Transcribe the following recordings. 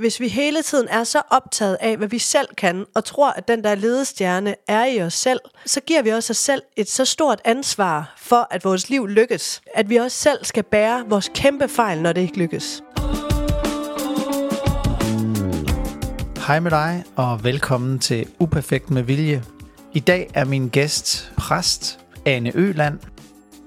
hvis vi hele tiden er så optaget af, hvad vi selv kan, og tror, at den der ledestjerne er i os selv, så giver vi også os selv et så stort ansvar for, at vores liv lykkes. At vi også selv skal bære vores kæmpe fejl, når det ikke lykkes. Hej med dig, og velkommen til Uperfekt med Vilje. I dag er min gæst præst Anne Øland.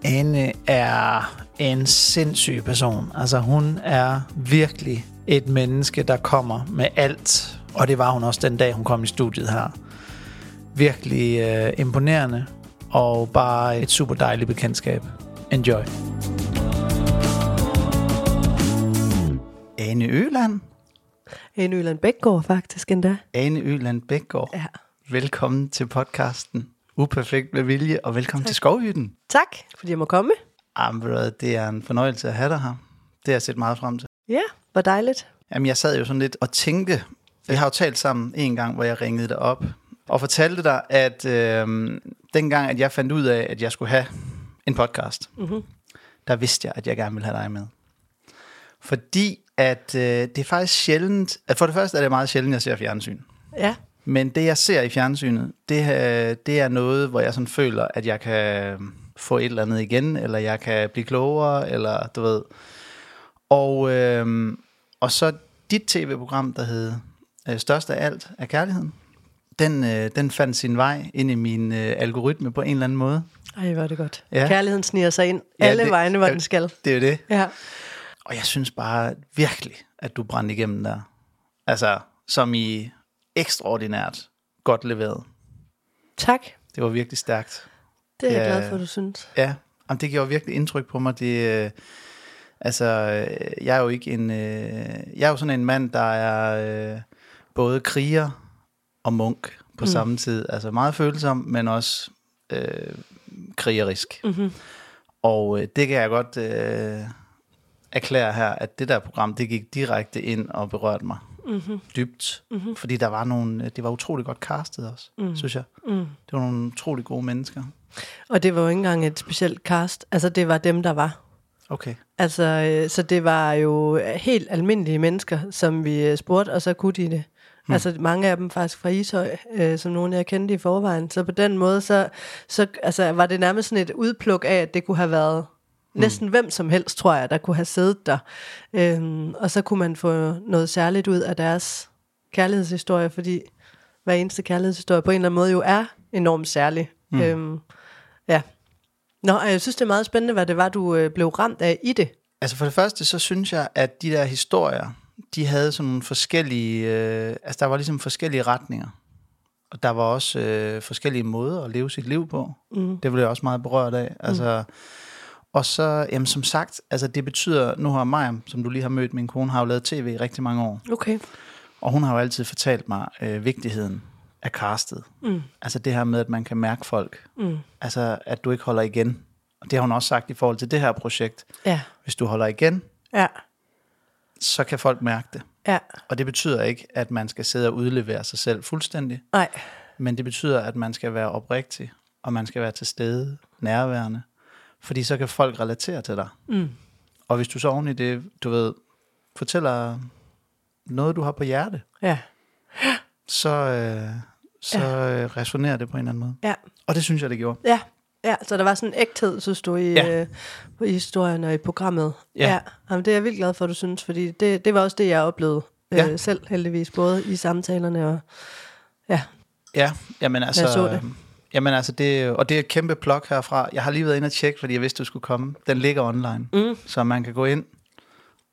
Anne er en sindssyg person. Altså hun er virkelig et menneske, der kommer med alt. Og det var hun også den dag, hun kom i studiet her. Virkelig øh, imponerende, og bare et super dejligt bekendtskab. Enjoy. Ane Øland. Ane Øland Bækgaard faktisk endda. Ane Øland Bækgaard. Ja. Velkommen til podcasten Uperfekt med vilje, og velkommen tak. til Skovhytten. Tak, fordi jeg må komme. Jamen, det er en fornøjelse at have dig her. Det har jeg set meget frem til. Ja, hvor dejligt. Jamen, jeg sad jo sådan lidt og tænkte, vi har jo talt sammen en gang, hvor jeg ringede dig op, og fortalte dig, at øh, dengang, at jeg fandt ud af, at jeg skulle have en podcast, Mm-hmm. der vidste jeg, at jeg gerne ville have dig med. Fordi at øh, det er faktisk sjældent, at for det første er det meget sjældent, at jeg ser fjernsyn. Ja, Men det, jeg ser i fjernsynet, det, øh, det er noget, hvor jeg sådan føler, at jeg kan få et eller andet igen, eller jeg kan blive klogere, eller du ved. Og, øh, og så dit tv-program, der hed øh, Størst af alt er kærligheden, den, øh, den fandt sin vej ind i min øh, algoritme på en eller anden måde. ej, er det godt. Ja. Kærligheden sniger sig ind Ja, alle det- vegne, hvor ja. den skal. Det er jo det. Ja. Og jeg synes bare virkelig, at du brændte igennem der. Altså, som i ekstraordinært godt leveret. Tak. Det var virkelig stærkt. Det er jeg Ja. glad for, du synes. Ja, jamen, det gjorde virkelig indtryk på mig. Det, øh, altså, øh, jeg er jo ikke en... Øh, jeg er jo sådan en mand, der er øh, både kriger og munk på mm. samme tid. Altså meget følsom, men også øh, krigerisk. Mm-hmm. Og øh, det kan jeg godt øh, erklære her, at det der program, det gik direkte ind og berørte mig Mm-hmm. dybt. Mm-hmm. Fordi der var nogle, det var utrolig godt castet også, mm. synes jeg. Mm. Det var nogle utrolig gode mennesker. Og det var jo ikke engang et specielt cast. Altså, det var dem, der var. Okay. Altså, øh, så det var jo helt almindelige mennesker, som vi øh, spurgte, og så kunne de det. Hmm. Altså mange af dem faktisk fra Ishøj, øh, som nogle jeg kendte i forvejen. Så på den måde, så, så altså, var det nærmest sådan et udpluk af, at det kunne have været næsten hvem som helst, tror jeg, der kunne have siddet der. Øhm, og så kunne man få noget særligt ud af deres kærlighedshistorie, fordi hver eneste kærlighedshistorie på en eller anden måde jo er enormt særlig. Mm. Øhm, ja. Nå, og jeg synes, det er meget spændende, hvad det var, du øh, blev ramt af i det. Altså for det første, så synes jeg, at de der historier, de havde sådan nogle forskellige, øh, altså der var ligesom forskellige retninger. Og der var også øh, forskellige måder at leve sit liv på. Mm. Det blev jeg også meget berørt af. Altså, Og så, jamen som sagt, altså det betyder, nu har Maja, som du lige har mødt, min kone, har jo lavet tv i rigtig mange år. Okay. Og hun har jo altid fortalt mig øh, vigtigheden af castet. Mm. Altså det her med, at man kan mærke folk. Mm. Altså at du ikke holder igen. Og det har hun også sagt i forhold til det her projekt. Ja, Hvis du holder igen, ja, så kan folk mærke det. ja. Og det betyder ikke, at man skal sidde og udlevere sig selv fuldstændig, Nej, men det betyder, at man skal være oprigtig, og man skal være til stede, nærværende, fordi så kan folk relatere til dig. Mm. Og hvis du så oven i det, du ved, fortæller noget, du har på hjerte, ja, så, øh, så ja. resonerer det på en eller anden måde. ja, Og det synes jeg, det gjorde. ja. Ja, så der var sådan en ægthed, synes du, i, Ja. ja. øh, i historien og i programmet. Ja. ja. Jamen, det er jeg vildt glad for, du synes, fordi det, det var også det, jeg oplevede Ja. øh, selv heldigvis, både i samtalerne og... Ja, Ja, jamen altså... Jeg så det. Jamen altså, det, og det er et kæmpe plug herfra. Jeg har lige været inde og tjekke, fordi jeg vidste, du skulle komme. Den ligger online, mm. så man kan gå ind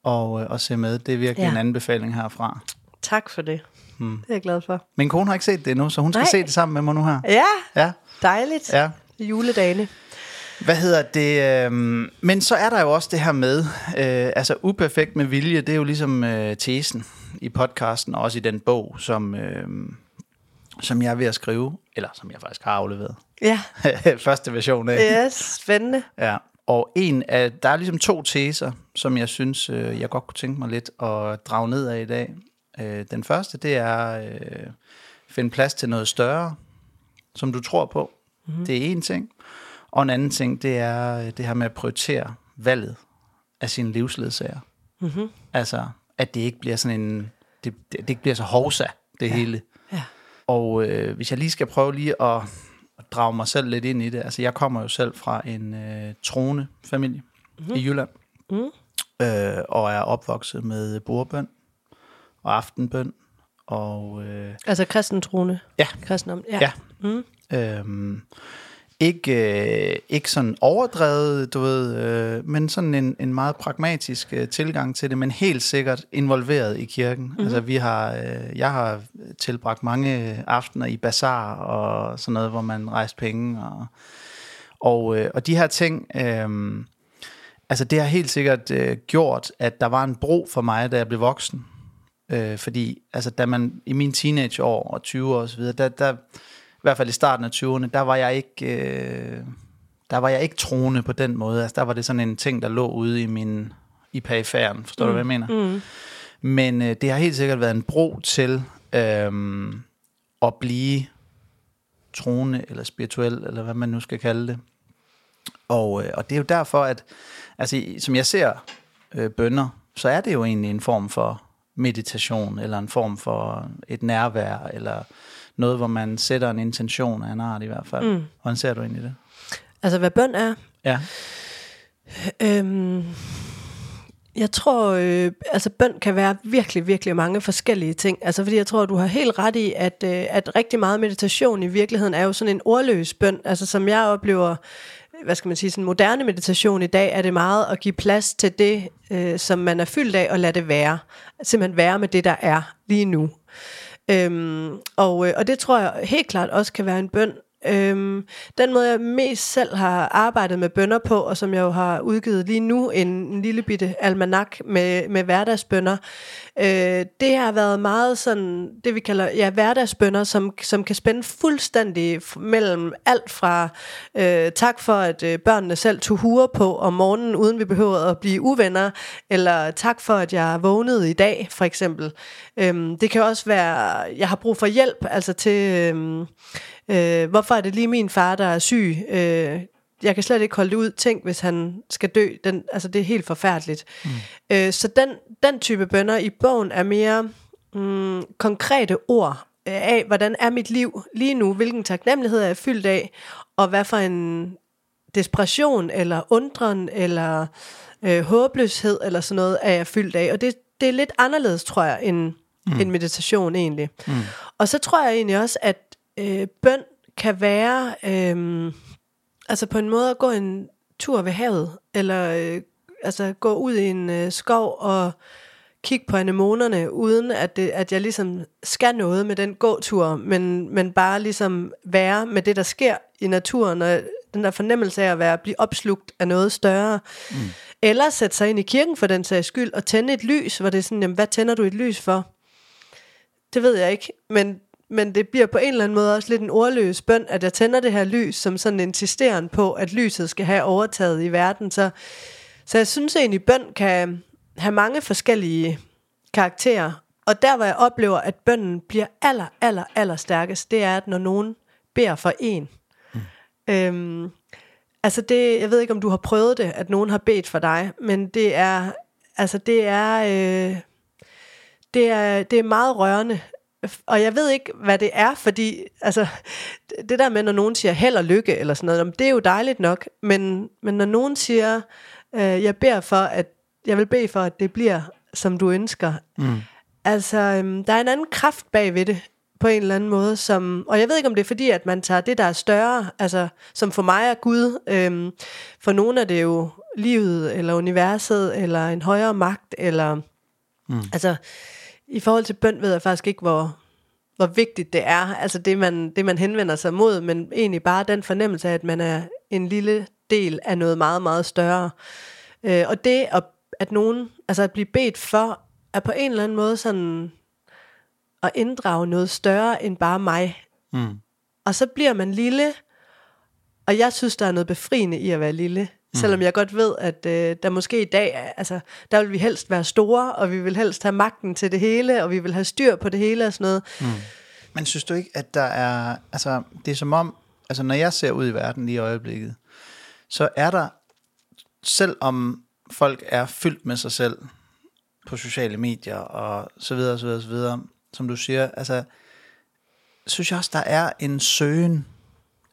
og, øh, og se med. Det er virkelig Ja. en anbefaling herfra. tak for det. Hmm. Det er jeg glad for. Min kone har ikke set det endnu, så hun skal Nej. se det sammen med mig nu her. Ja, Ja, dejligt. ja. Juledagene. Hvad hedder det? Øh, men så er der jo også det her med, øh, altså uperfekt med vilje, det er jo ligesom øh, tesen i podcasten, og også i den bog, som, øh, som jeg er ved at skrive, eller som jeg faktisk har afleveret. Ja, Første version af. yes, spændende. Ja. Og en af, der er ligesom to teser, som jeg synes, øh, jeg godt kunne tænke mig lidt at drage ned af i dag. Øh, den første, det er øh, finde plads til noget større, som du tror på. Mm-hmm. Det er en ting. Og en anden ting, det er øh, det her med at prioritere valget af sine livsledsager. Mm-hmm. Altså, at det ikke bliver sådan en det, det, det bliver så hovsa, det ja. hele. Ja. Og øh, hvis jeg lige skal prøve lige at, at drage mig selv lidt ind i det. Altså, jeg kommer jo selv fra en øh, troende familie mm-hmm. i Jylland. Mm. Øh, og er opvokset med bordbøn og aftenbøn. Og, øh, Altså kristen troende? Ja. Kristendom, ja. ja. Mm. Øhm, ikke, øh, ikke sådan overdrevet, du ved, øh, men sådan en, en meget pragmatisk øh, tilgang til det, men helt sikkert involveret i kirken. Mm-hmm. Altså vi har, øh, jeg har tilbragt mange aftener i bazar og sådan noget, hvor man rejste penge og, og, øh, og de her ting, øh, altså det har helt sikkert øh, gjort, at der var en bro for mig, da jeg blev voksen. Øh, fordi altså da man i mine teenageår og 20 år og så videre, der, der i hvert fald i starten af 20'erne, der var jeg ikke, øh, der var jeg ikke troende på den måde. Altså, der var det sådan en ting, der lå ude i min i perifæren. Forstår mm. du, hvad jeg mener? Mm. Men øh, det har helt sikkert været en bro til øh, at blive troende eller spirituel, eller hvad man nu skal kalde det. Og, øh, og det er jo derfor, at altså, som jeg ser øh, bønder, så er det jo egentlig en form for meditation, eller en form for et nærvær, eller noget, hvor man sætter en intention af en art i hvert fald. Mm. Hvordan ser du ind i det? Altså, hvad bøn er? Ja. Øhm, jeg tror, øh, altså bøn kan være virkelig, virkelig mange forskellige ting. Altså fordi jeg tror, du har helt ret i, at, øh, at rigtig meget meditation i virkeligheden er jo sådan en ordløs bøn. Altså som jeg oplever, hvad skal man sige, sådan moderne meditation i dag, er det meget at give plads til det, øh, som man er fyldt af, og lade det være. Simpelthen være med det, der er lige nu. Øhm, og, øh, og det tror jeg helt klart også kan være en bøn. Øhm, den måde, jeg mest selv har arbejdet med bønder på, og som jeg jo har udgivet lige nu, en, en lille bitte almanak med, med hverdagsbønder, øh, det har været meget sådan, det vi kalder ja, hverdagsbønder, som, som kan spænde fuldstændig mellem alt fra øh, tak for, at øh, børnene selv tog huer på om morgenen, uden vi behøver at blive uvenner, eller tak for, at jeg vågnede i dag, for eksempel. Øhm, det kan også være, jeg har brug for hjælp, altså til... Øh, Øh, hvorfor er det lige min far, der er syg? Øh, jeg kan slet ikke holde det ud. Tænk, hvis han skal dø. Den, altså, det er helt forfærdeligt. Mm. Øh, så den, den type bønder i bogen er mere mm, konkrete ord af, hvordan er mit liv lige nu? Hvilken taknemmelighed er jeg fyldt af? Og hvad for en desperation, eller undren, eller øh, håbløshed, eller sådan noget, er jeg fyldt af? Og det, det er lidt anderledes, tror jeg, end, mm. end meditation egentlig. Mm. Og så tror jeg egentlig også, at øh, bøn kan være, øh, altså på en måde at gå en tur ved havet, eller øh, altså gå ud i en øh, skov og kigge på anemonerne, uden at, det, at jeg ligesom skal noget med den gåtur, men, men bare ligesom være med det, der sker i naturen, og den der fornemmelse af at være, blive opslugt af noget større. Mm. Eller sætte sig ind i kirken for den sags skyld, og tænde et lys, hvor det er sådan, jamen, hvad tænder du et lys for? Det ved jeg ikke, men men det bliver på en eller anden måde også lidt en ordløs bøn, at jeg tænder det her lys, som sådan insisteren på, at lyset skal have overtaget i verden. Så, så jeg synes egentlig, bøn kan have mange forskellige karakterer. Og der, hvor jeg oplever, at bønnen bliver aller, aller, aller stærkest, det er, at når nogen beder for en. Mm. Øhm, altså det, jeg ved ikke, om du har prøvet det, at nogen har bedt for dig, men det er, altså det er, øh, det er, det er meget rørende, og jeg ved ikke, hvad det er, fordi altså, det der med, når nogen siger held og lykke, eller sådan noget, det er jo dejligt nok, men, men når nogen siger, øh, jeg beder for, at jeg vil bede for, at det bliver, som du ønsker, mm. altså, øhm, der er en anden kraft bag ved det, på en eller anden måde, som, og jeg ved ikke, om det er fordi, at man tager det, der er større, altså, som for mig er Gud, øhm, for nogle er det jo livet, eller universet, eller en højere magt, eller, mm. altså, i forhold til bøn ved jeg faktisk ikke, hvor, hvor vigtigt det er, altså det man, det man henvender sig mod, men egentlig bare den fornemmelse af, at man er en lille del af noget meget, meget større. Øh, og det, at, at nogen, altså at blive bedt for, er på en eller anden måde sådan at inddrage noget større end bare mig. Mm. Og så bliver man lille, og jeg synes, der er noget befriende i at være lille. Mm. Selvom jeg godt ved, at øh, der måske i dag, altså, der vil vi helst være store, og vi vil helst have magten til det hele, og vi vil have styr på det hele og sådan noget. Mm. Men synes du ikke, at der er, altså, det er som om, altså når jeg ser ud i verden lige i øjeblikket, så er der, selvom folk er fyldt med sig selv, på sociale medier og så videre, så videre, så videre, som du siger, altså, synes jeg også, der er en søgen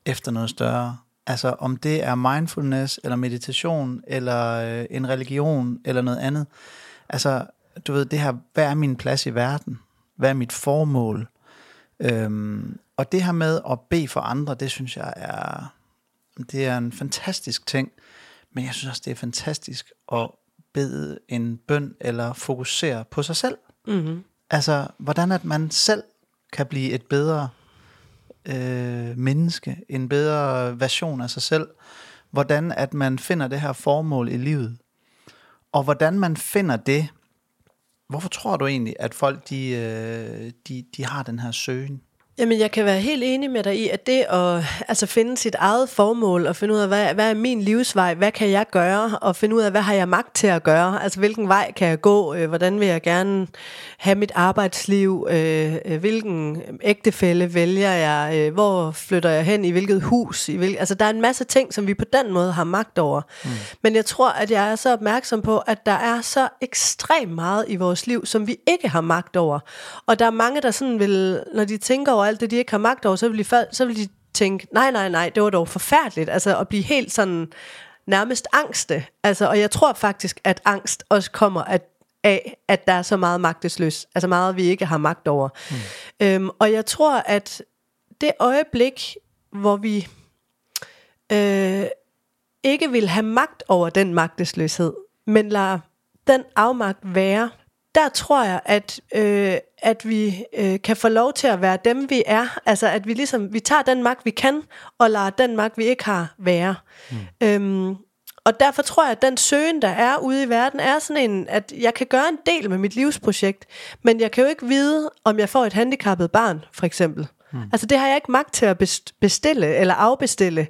efter noget større. Altså om det er mindfulness, eller meditation, eller øh, en religion, eller noget andet. Altså, du ved, det her, hvad er min plads i verden? Hvad er mit formål? Øhm, og det her med at bede for andre, det synes jeg er, det er en fantastisk ting. Men jeg synes også, det er fantastisk at bede en bøn, eller fokusere på sig selv. Mm-hmm. Altså, hvordan at man selv kan blive et bedre øh, menneske, en bedre version af sig selv. Hvordan at man finder det her formål i livet. Og hvordan man finder det. Hvorfor tror du egentlig, at folk de, øh, de, de har den her søgen? Jamen, jeg kan være helt enig med dig i, at det at altså, finde sit eget formål og finde ud af, hvad, hvad er min livsvej, hvad kan jeg gøre, og finde ud af, hvad har jeg magt til at gøre, altså hvilken vej kan jeg gå, øh, hvordan vil jeg gerne have mit arbejdsliv, øh, øh, hvilken ægtefælle vælger jeg, øh, hvor flytter jeg hen, i hvilket hus, i hvil, altså der er en masse ting, som vi på den måde har magt over. Mm. Men jeg tror, at jeg er så opmærksom på, at der er så ekstremt meget i vores liv, som vi ikke har magt over. Og der er mange, der sådan vil, når de tænker over alt det, de ikke har magt over, så vil de, så vil de tænke, nej, nej, nej, det var dog forfærdeligt. Altså at blive helt sådan nærmest angste. Altså, og jeg tror faktisk, at angst også kommer at, af, at der er så meget magtesløs. Altså meget, vi ikke har magt over. Mm. Øhm, og jeg tror, at det øjeblik, hvor vi øh, ikke vil have magt over den magtesløshed, men lader den afmagt være, der tror jeg, at, øh, at vi øh, kan få lov til at være dem, vi er. Altså, at vi ligesom, vi tager den magt, vi kan, og lader den magt, vi ikke har, være. Mm. Øhm, og derfor tror jeg, at den søgen, der er ude i verden, er sådan en, at jeg kan gøre en del med mit livsprojekt, men jeg kan jo ikke vide, om jeg får et handicappet barn, for eksempel. Mm. Altså, det har jeg ikke magt til at bestille eller afbestille.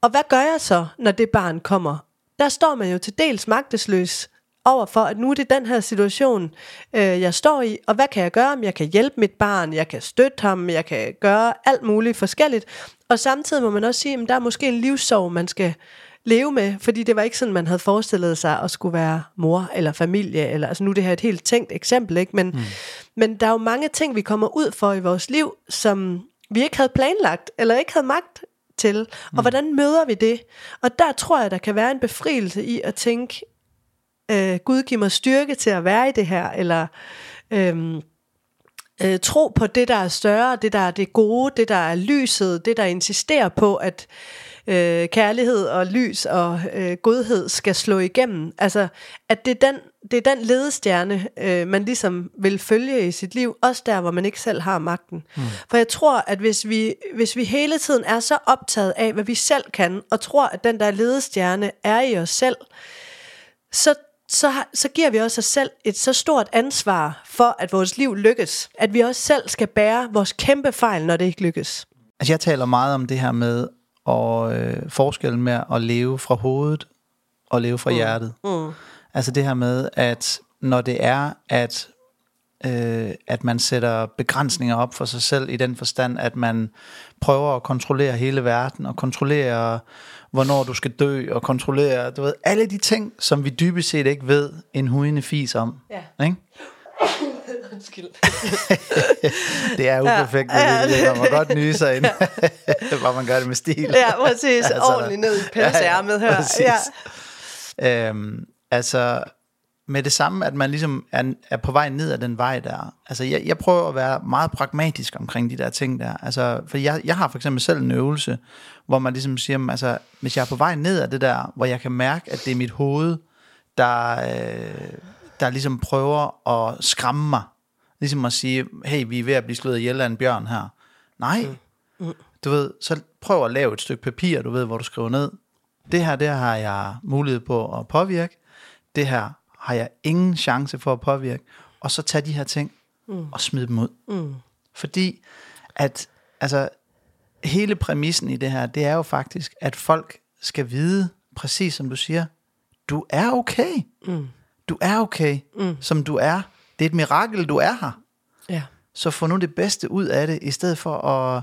Og hvad gør jeg så, når det barn kommer? Der står man jo til dels magtesløs, over for, at nu er det den her situation, øh, jeg står i, og hvad kan jeg gøre? Jeg kan hjælpe mit barn, jeg kan støtte ham, jeg kan gøre alt muligt forskelligt. Og samtidig må man også sige, at der er måske en livssorg, man skal leve med, fordi det var ikke sådan, man havde forestillet sig at skulle være mor eller familie, eller altså nu er det her et helt tænkt eksempel, ikke? Men, mm. men der er jo mange ting, vi kommer ud for i vores liv, som vi ikke havde planlagt, eller ikke havde magt til, og mm. hvordan møder vi det? Og der tror jeg, der kan være en befrielse i at tænke, øh, Gud giver mig styrke til at være i det her, eller øh, øh, tro på det, der er større, det, der er det gode, det, der er lyset, det, der insisterer på, at øh, kærlighed og lys og øh, godhed skal slå igennem. Altså, at det er den, det er den ledestjerne, øh, man ligesom vil følge i sit liv, også der, hvor man ikke selv har magten. Mm. For jeg tror, at hvis vi, hvis vi hele tiden er så optaget af, hvad vi selv kan, og tror, at den der ledestjerne er i os selv, så så, så giver vi også os selv et så stort ansvar for, at vores liv lykkes. At vi også selv skal bære vores kæmpe fejl, når det ikke lykkes. Altså jeg taler meget om det her med og øh, forskellen med at leve fra hovedet og leve fra mm. hjertet. Mm. Altså det her med, at når det er, at øh, at man sætter begrænsninger op for sig selv i den forstand, at man prøver at kontrollere hele verden og kontrollere hvornår du skal dø, og kontrollere, du ved, alle de ting, som vi dybest set ikke ved en hudende fis om. Ja. Ikke? det er uperfekt, ja, ja, det, man må godt nyse sig ind, ja. hvor man gør det med stil. Ja, præcis. altså, Ordentligt ned i pelsærmet her. Ja, ja. Øhm, altså, med det samme, at man ligesom er, er på vej ned ad den vej der. Altså, jeg, jeg prøver at være meget pragmatisk omkring de der ting der. Altså, for jeg, jeg har for eksempel selv en øvelse, hvor man ligesom siger, altså, hvis jeg er på vej ned ad det der, hvor jeg kan mærke, at det er mit hoved, der, øh, der ligesom prøver at skræmme mig. Ligesom at sige, hey, vi er ved at blive slået ihjel af en bjørn her. Nej, mm. Mm. du ved, så prøv at lave et stykke papir, du ved, hvor du skriver ned. Det her, det har jeg mulighed på at påvirke. Det her har jeg ingen chance for at påvirke. Og så tage de her ting mm. og smide dem ud. Mm. Fordi at, altså, hele præmissen i det her, det er jo faktisk, at folk skal vide, præcis som du siger, du er okay. Mm. Du er okay, mm. som du er. Det er et mirakel, du er her. Ja. Så få nu det bedste ud af det, i stedet for at,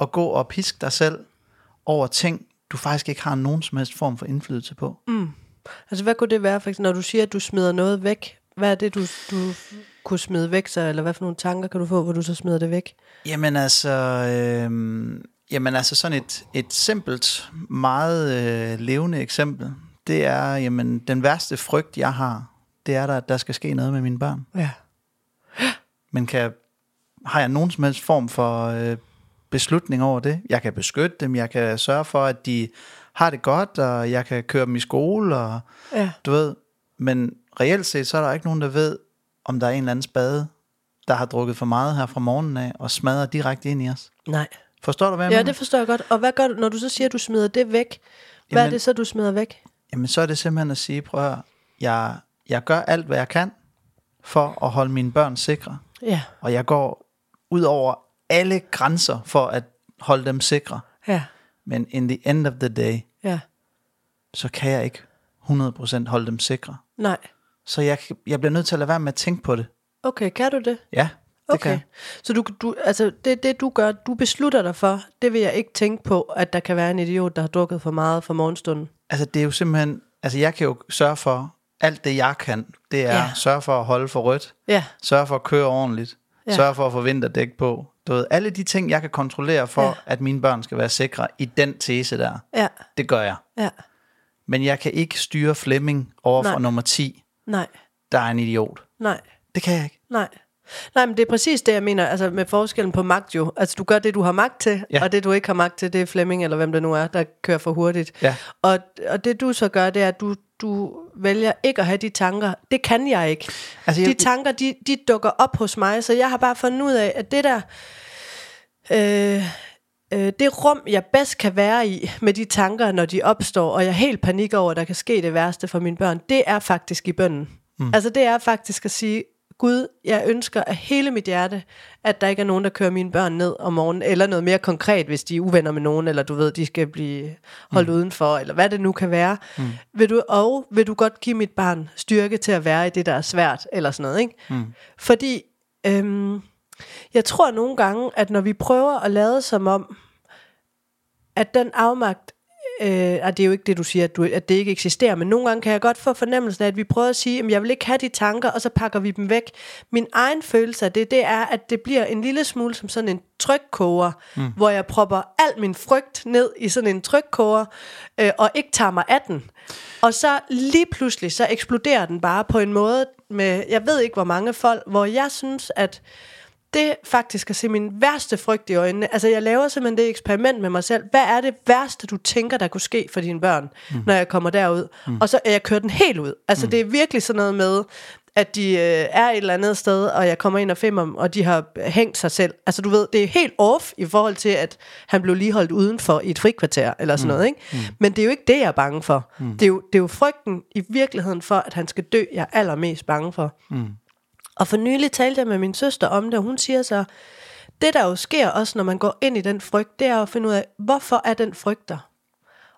at gå og piske dig selv over ting, du faktisk ikke har nogen som helst form for indflydelse på. Mm. Altså hvad kunne det være, for eksempel, når du siger, at du smider noget væk? hvad er det, du, du kunne smide væk så, eller hvad for nogle tanker kan du få, hvor du så smider det væk? Jamen altså, øh, jamen altså sådan et, et simpelt, meget øh, levende eksempel, det er, jamen den værste frygt, jeg har, det er der, at der skal ske noget med mine børn. Ja. Men kan jeg, har jeg nogen som helst form for øh, beslutning over det? Jeg kan beskytte dem, jeg kan sørge for, at de har det godt, og jeg kan køre dem i skole, og Ja. du ved, men reelt set, så er der ikke nogen, der ved, om der er en eller anden spade, der har drukket for meget her fra morgenen af, og smadrer direkte ind i os. Nej. Forstår du, hvad jeg Ja, mener? det forstår jeg godt. Og hvad gør du, når du så siger, at du smider det væk? Hvad Jamen- er det så, du smider væk? Jamen, så er det simpelthen at sige, prøv at høre, jeg, jeg gør alt, hvad jeg kan, for at holde mine børn sikre. Ja. Og jeg går ud over alle grænser for at holde dem sikre. Ja. Men in the end of the day, Ja. så kan jeg ikke 100% holde dem sikre. Nej. Så jeg, jeg bliver nødt til at lade være med at tænke på det. Okay, kan du det? Ja, det Okay. kan jeg. Så du, du, altså det, det du gør, du beslutter dig for, det vil jeg ikke tænke på, at der kan være en idiot, der har drukket for meget for morgenstunden. Altså, det er jo simpelthen... Altså, jeg kan jo sørge for alt det, jeg kan. Det er Ja. sørge for at holde for rødt. Ja. Sørge for at køre ordentligt. Ja. Sørge for at få vinterdæk på. Du ved, alle de ting, jeg kan kontrollere for, Ja. at mine børn skal være sikre i den tese der. Ja. Det gør jeg. Ja. Men jeg kan ikke styre Flemming over for Nej. nummer 10, Nej. der er en idiot. Nej. Det kan jeg ikke. Nej. Nej, men det er præcis det, jeg mener, altså med forskellen på magt jo. Altså du gør det, du har magt til. Ja. og det, du ikke har magt til, det er Flemming, eller hvem det nu er, der kører for hurtigt. Ja. Og, og det du så gør, det er, at du, du vælger ikke at have de tanker. Det kan jeg ikke. Altså, De jeg, tanker, de, de dukker op hos mig, så jeg har bare fundet ud af, at det der, øh, øh, det rum, jeg bedst kan være i med de tanker, når de opstår, og jeg er helt panik over, at der kan ske det værste for mine børn, det er faktisk i bønden. Mm. Altså det er faktisk at sige, Gud, jeg ønsker af hele mit hjerte, at der ikke er nogen, der kører mine børn ned om morgenen, eller noget mere konkret, hvis de er uvenner med nogen, eller du ved, de skal blive holdt mm. udenfor, eller hvad det nu kan være. Mm. Vil du, og vil du godt give mit barn styrke til at være i det, der er svært, eller sådan noget, ikke? Mm. Fordi øhm, jeg tror nogle gange, at når vi prøver at lade som om, at den afmagt, øh, og det er jo ikke det, du siger, at, du, at det ikke eksisterer, men nogle gange kan jeg godt få fornemmelsen af, at vi prøver at sige, at jeg vil ikke have de tanker, og så pakker vi dem væk. Min egen følelse af det, det er, at det bliver en lille smule som sådan en trykkoger, mm. hvor jeg propper al min frygt ned i sådan en trykkoger, øh, og ikke tager mig af den. Og så lige pludselig, så eksploderer den bare på en måde med, jeg ved ikke hvor mange folk, hvor jeg synes, at det faktisk at se min værste frygt i øjnene. Altså jeg laver simpelthen det eksperiment med mig selv. Hvad er det værste, du tænker, der kunne ske for dine børn, mm. når jeg kommer derud? Mm. Og så er jeg kørt den helt ud. Altså mm. det er virkelig sådan noget med, at de øh, er et eller andet sted, og jeg kommer ind og finder dem, og de har hængt sig selv. Altså du ved, det er helt off i forhold til, at han blev lige holdt udenfor i et frikvarter, eller sådan mm. noget. Ikke? Mm. Men det er jo ikke det, jeg er bange for. Mm. Det, er jo, det er jo frygten i virkeligheden for, at han skal dø, jeg er allermest bange for. Mm. Og for nylig talte jeg med min søster om det, og hun siger så, det der jo sker også, når man går ind i den frygt, det er at finde ud af, hvorfor er den frygt der?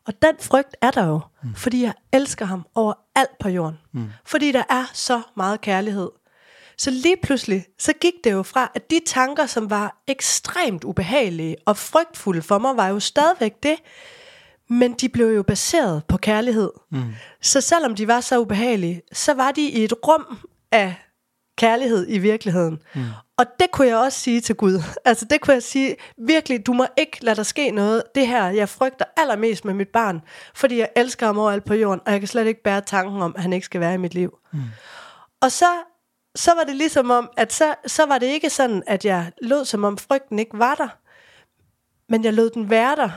Og den frygt er der jo, mm. fordi jeg elsker ham over alt på jorden. Mm. Fordi der er så meget kærlighed. Så lige pludselig, så gik det jo fra, at de tanker, som var ekstremt ubehagelige og frygtfulde for mig, var jo stadigvæk det, men de blev jo baseret på kærlighed. Mm. Så selvom de var så ubehagelige, så var de i et rum af kærlighed i virkeligheden. Mm. Og det kunne jeg også sige til Gud. Altså det kunne jeg sige, virkelig, du må ikke lade der ske noget. Det her, jeg frygter allermest med mit barn, fordi jeg elsker ham overalt på jorden, og jeg kan slet ikke bære tanken om, at han ikke skal være i mit liv. Mm. Og så, så var det ligesom om, at så, så var det ikke sådan, at jeg lød som om frygten ikke var der, men jeg lod den være der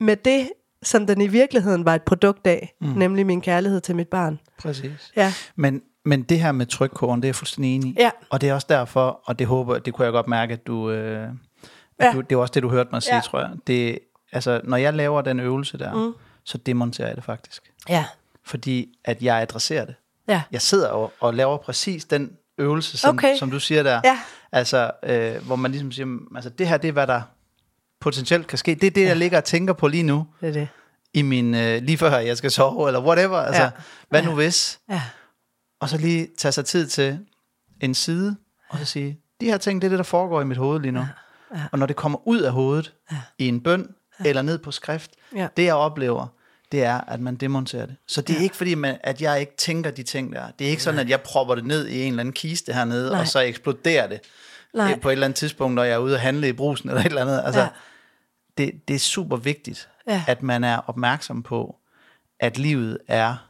med det, som den i virkeligheden var et produkt af, mm. nemlig min kærlighed til mit barn. Præcis. Ja, Men, men det her med trykkåren, det er jeg fuldstændig enig i. Ja. Og det er også derfor, og det håber det kunne jeg godt mærke, at du... Øh, at Ja. du det er også det, du hørte mig sige, Ja. tror jeg. Det, altså, når jeg laver den øvelse der, mm. så demonterer jeg det faktisk. ja, Fordi at jeg adresserer det. ja. Jeg sidder og, og laver præcis den øvelse, som, Okay. som du siger der. Ja. Altså, øh, hvor man ligesom siger, "Mm, altså det her, det er, hvad der potentielt kan ske. Det er det, jeg ligger og tænker på lige nu, Det er det. i min, øh, lige før jeg skal sove, eller whatever. Altså, Ja. hvad nu hvis? Ja, Og så lige tage sig tid til en side, og så sige, de her ting, det er det, der foregår i mit hoved lige nu. Ja. Og når det kommer ud af hovedet, i en bøn, eller ned på skrift, Ja. det jeg oplever, det er, at man demonterer det. Så det er ja. ikke fordi, man, at jeg ikke tænker de ting der. Det er ikke sådan, Nej. at jeg propper det ned i en eller anden kiste hernede, Nej. og så eksploderer det Nej. på et eller andet tidspunkt, når jeg er ude og handle i brusen eller et eller andet. Altså, ja. det, det er super vigtigt, ja. at man er opmærksom på, at livet er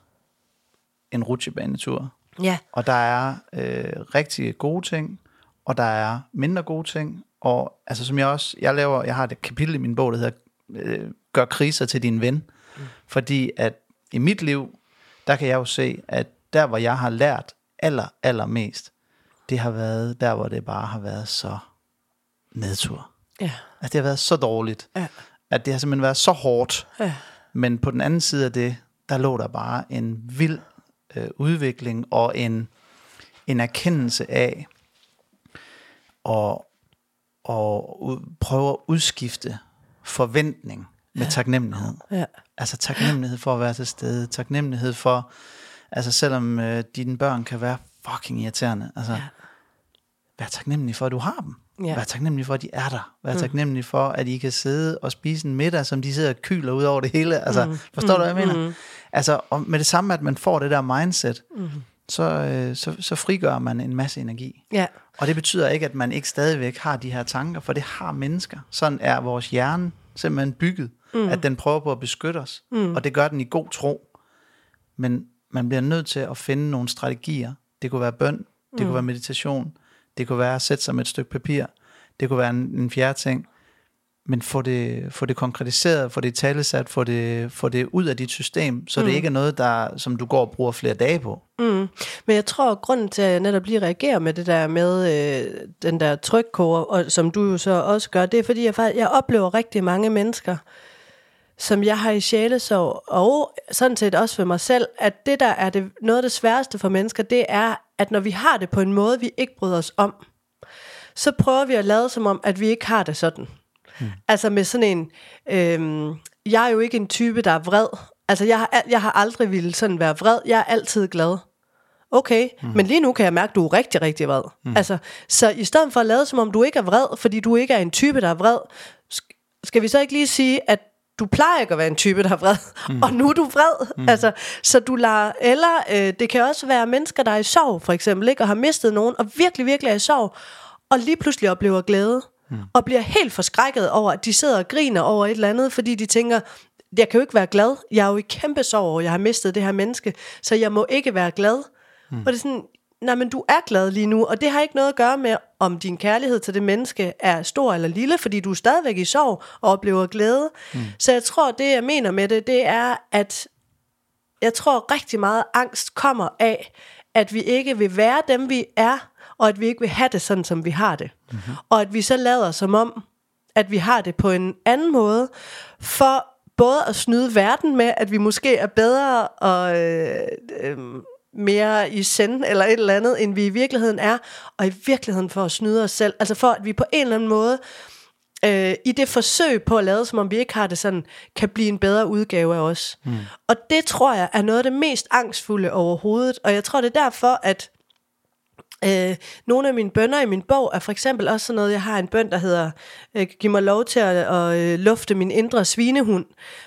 en rutsjebanetur. Ja. Og der er øh, rigtig gode ting, og der er mindre gode ting. Og altså som jeg også, jeg laver, jeg har et kapitel i min bog, der hedder øh, Gør kriser til din ven. Mm. Fordi at i mit liv, der kan jeg jo se, at der hvor jeg har lært aller, aller mest, det har været der, hvor det bare har været så nedtur. Ja. At det har været så dårligt. Ja. At det har simpelthen været så hårdt. Ja. Men på den anden side af det, der lå der bare en vild øh, udvikling og en, en erkendelse af at, at prøve at udskifte forventning med ja. taknemmelighed. Ja. Altså taknemmelighed for at være til stede, taknemmelighed for, altså selvom øh, dine børn kan være fucking irriterende, altså ja. vær taknemmelig for, at du har dem. Ja. Vær taknemmelig for, at de er der. Vær mm. taknemmelig for, at I kan sidde og spise en middag, som de sidder og kyler ud over det hele. Altså, mm. forstår mm. du, hvad jeg mener? Mm. Altså, og med det samme, at man får det der mindset, mm. så, øh, så, så frigør man en masse energi. Ja. Og det betyder ikke, at man ikke stadigvæk har de her tanker, for det har mennesker. Sådan er vores hjerne simpelthen bygget, mm. at den prøver på at beskytte os. Mm. Og det gør den i god tro. Men man bliver nødt til at finde nogle strategier. Det kunne være bøn, det mm. kunne være meditation, det kunne være at sætte sig med et stykke papir, det kunne være en, en fjerde ting men få det, få det konkretiseret, få det talesat, få det, få det ud af dit system, så mm. det ikke er noget, der, som du går og bruger flere dage på. Mm. Men jeg tror, at grunden til, at jeg netop lige reagerer med det der med øh, den der trykkoger, og som du jo så også gør, det er fordi, jeg, jeg oplever rigtig mange mennesker, som jeg har i sjælesov, og sådan set også for mig selv, at det der er det, noget af det sværeste for mennesker, det er, at når vi har det på en måde, vi ikke bryder os om, så prøver vi at lade som om, at vi ikke har det sådan. Mm. Altså med sådan en, øhm, jeg er jo ikke en type, der er vred. Altså jeg har, jeg har aldrig ville sådan være vred. Jeg er altid glad. Okay, mm. men lige nu kan jeg mærke, at du er rigtig, rigtig vred. Mm. Altså, så i stedet for at lade som om du ikke er vred, fordi du ikke er en type, der er vred, skal vi så ikke lige sige, at du plejer ikke at være en type, der er vred, mm. og nu er du vred. Mm. Altså, så du lader, eller øh, det kan også være mennesker, der er i sorg, for eksempel, ikke, og har mistet nogen, og virkelig, virkelig er i sorg, og lige pludselig oplever glæde mm. og bliver helt forskrækket over, at de sidder og griner over et eller andet, fordi de tænker, jeg kan jo ikke være glad. Jeg er jo i kæmpe sorg over, jeg har mistet det her menneske, så jeg må ikke være glad. Mm. Og det er sådan, nej, men du er glad lige nu, og det har ikke noget at gøre med, om din kærlighed til det menneske er stor eller lille, fordi du er stadigvæk i sorg og oplever glæde. Mm. Så jeg tror, det jeg mener med det, det er, at jeg tror rigtig meget angst kommer af, at vi ikke vil være dem, vi er, og at vi ikke vil have det sådan, som vi har det. Mm-hmm. Og at vi så lader som om, at vi har det på en anden måde, for både at snyde verden med, at vi måske er bedre og øh, øh, mere i send eller et eller andet, end vi i virkeligheden er, og i virkeligheden for at snyde os selv. Altså for, at vi på en eller anden måde, øh, i det forsøg på at lade, som om vi ikke har det sådan, kan blive en bedre udgave af os. Mm. Og det tror jeg er noget af det mest angstfulde overhovedet, og jeg tror det er derfor, at Øh, nogle af mine bønder i min bog er for eksempel også sådan noget, jeg har en bøn, der hedder, øh, giv mig lov til at, at øh, lufte min indre svinehund.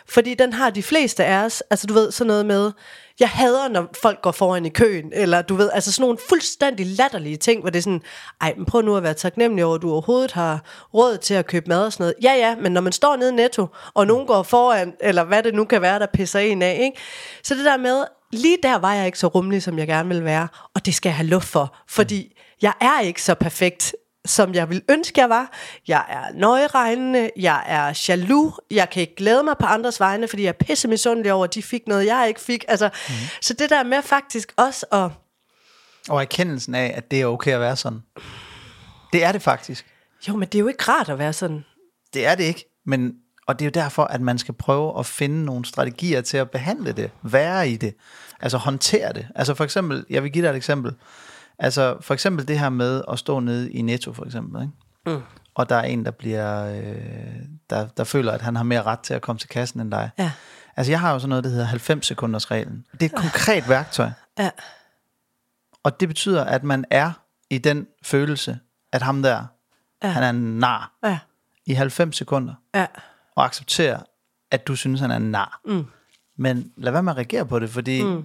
Fordi den har de fleste af os, altså du ved, sådan noget med, jeg hader, når folk går foran i køen, eller du ved, altså sådan nogle fuldstændig latterlige ting, hvor det er sådan, ej, men prøv nu at være taknemmelig over, at du overhovedet har råd til at købe mad og sådan noget. Ja, ja, men når man står nede i netto, og nogen går foran, eller hvad det nu kan være, der pisser en af, ikke? Så det der med, lige der var jeg ikke så rummelig, som jeg gerne ville være, og det skal jeg have luft for, fordi jeg er ikke så perfekt, som jeg ville ønske, jeg var. Jeg er nøjeregnende, jeg er jaloux, jeg kan ikke glæde mig på andres vegne, fordi jeg er pisse misundelig over, at de fik noget, jeg ikke fik. Altså, mm. Så det der med faktisk også at... Og erkendelsen af, at det er okay at være sådan. Det er det faktisk. Jo, men det er jo ikke rart at være sådan. Det er det ikke, men og det er jo derfor, at man skal prøve at finde nogle strategier til at behandle det, være i det, altså håndtere det. Altså for eksempel, jeg vil give dig et eksempel. Altså for eksempel det her med at stå nede i Netto for eksempel, ikke? Mm. og der er en, der bliver, øh, der, der føler, at han har mere ret til at komme til kassen end dig. Ja. Altså jeg har jo sådan noget, der hedder 90 sekunders reglen. Det er et konkret værktøj. Ja. Og det betyder, at man er i den følelse, at ham der, ja. han er en nar. Ja. I 90 sekunder. Ja og acceptere, at du synes, han er en nar. Mm. Men lad være med at reagere på det, fordi mm.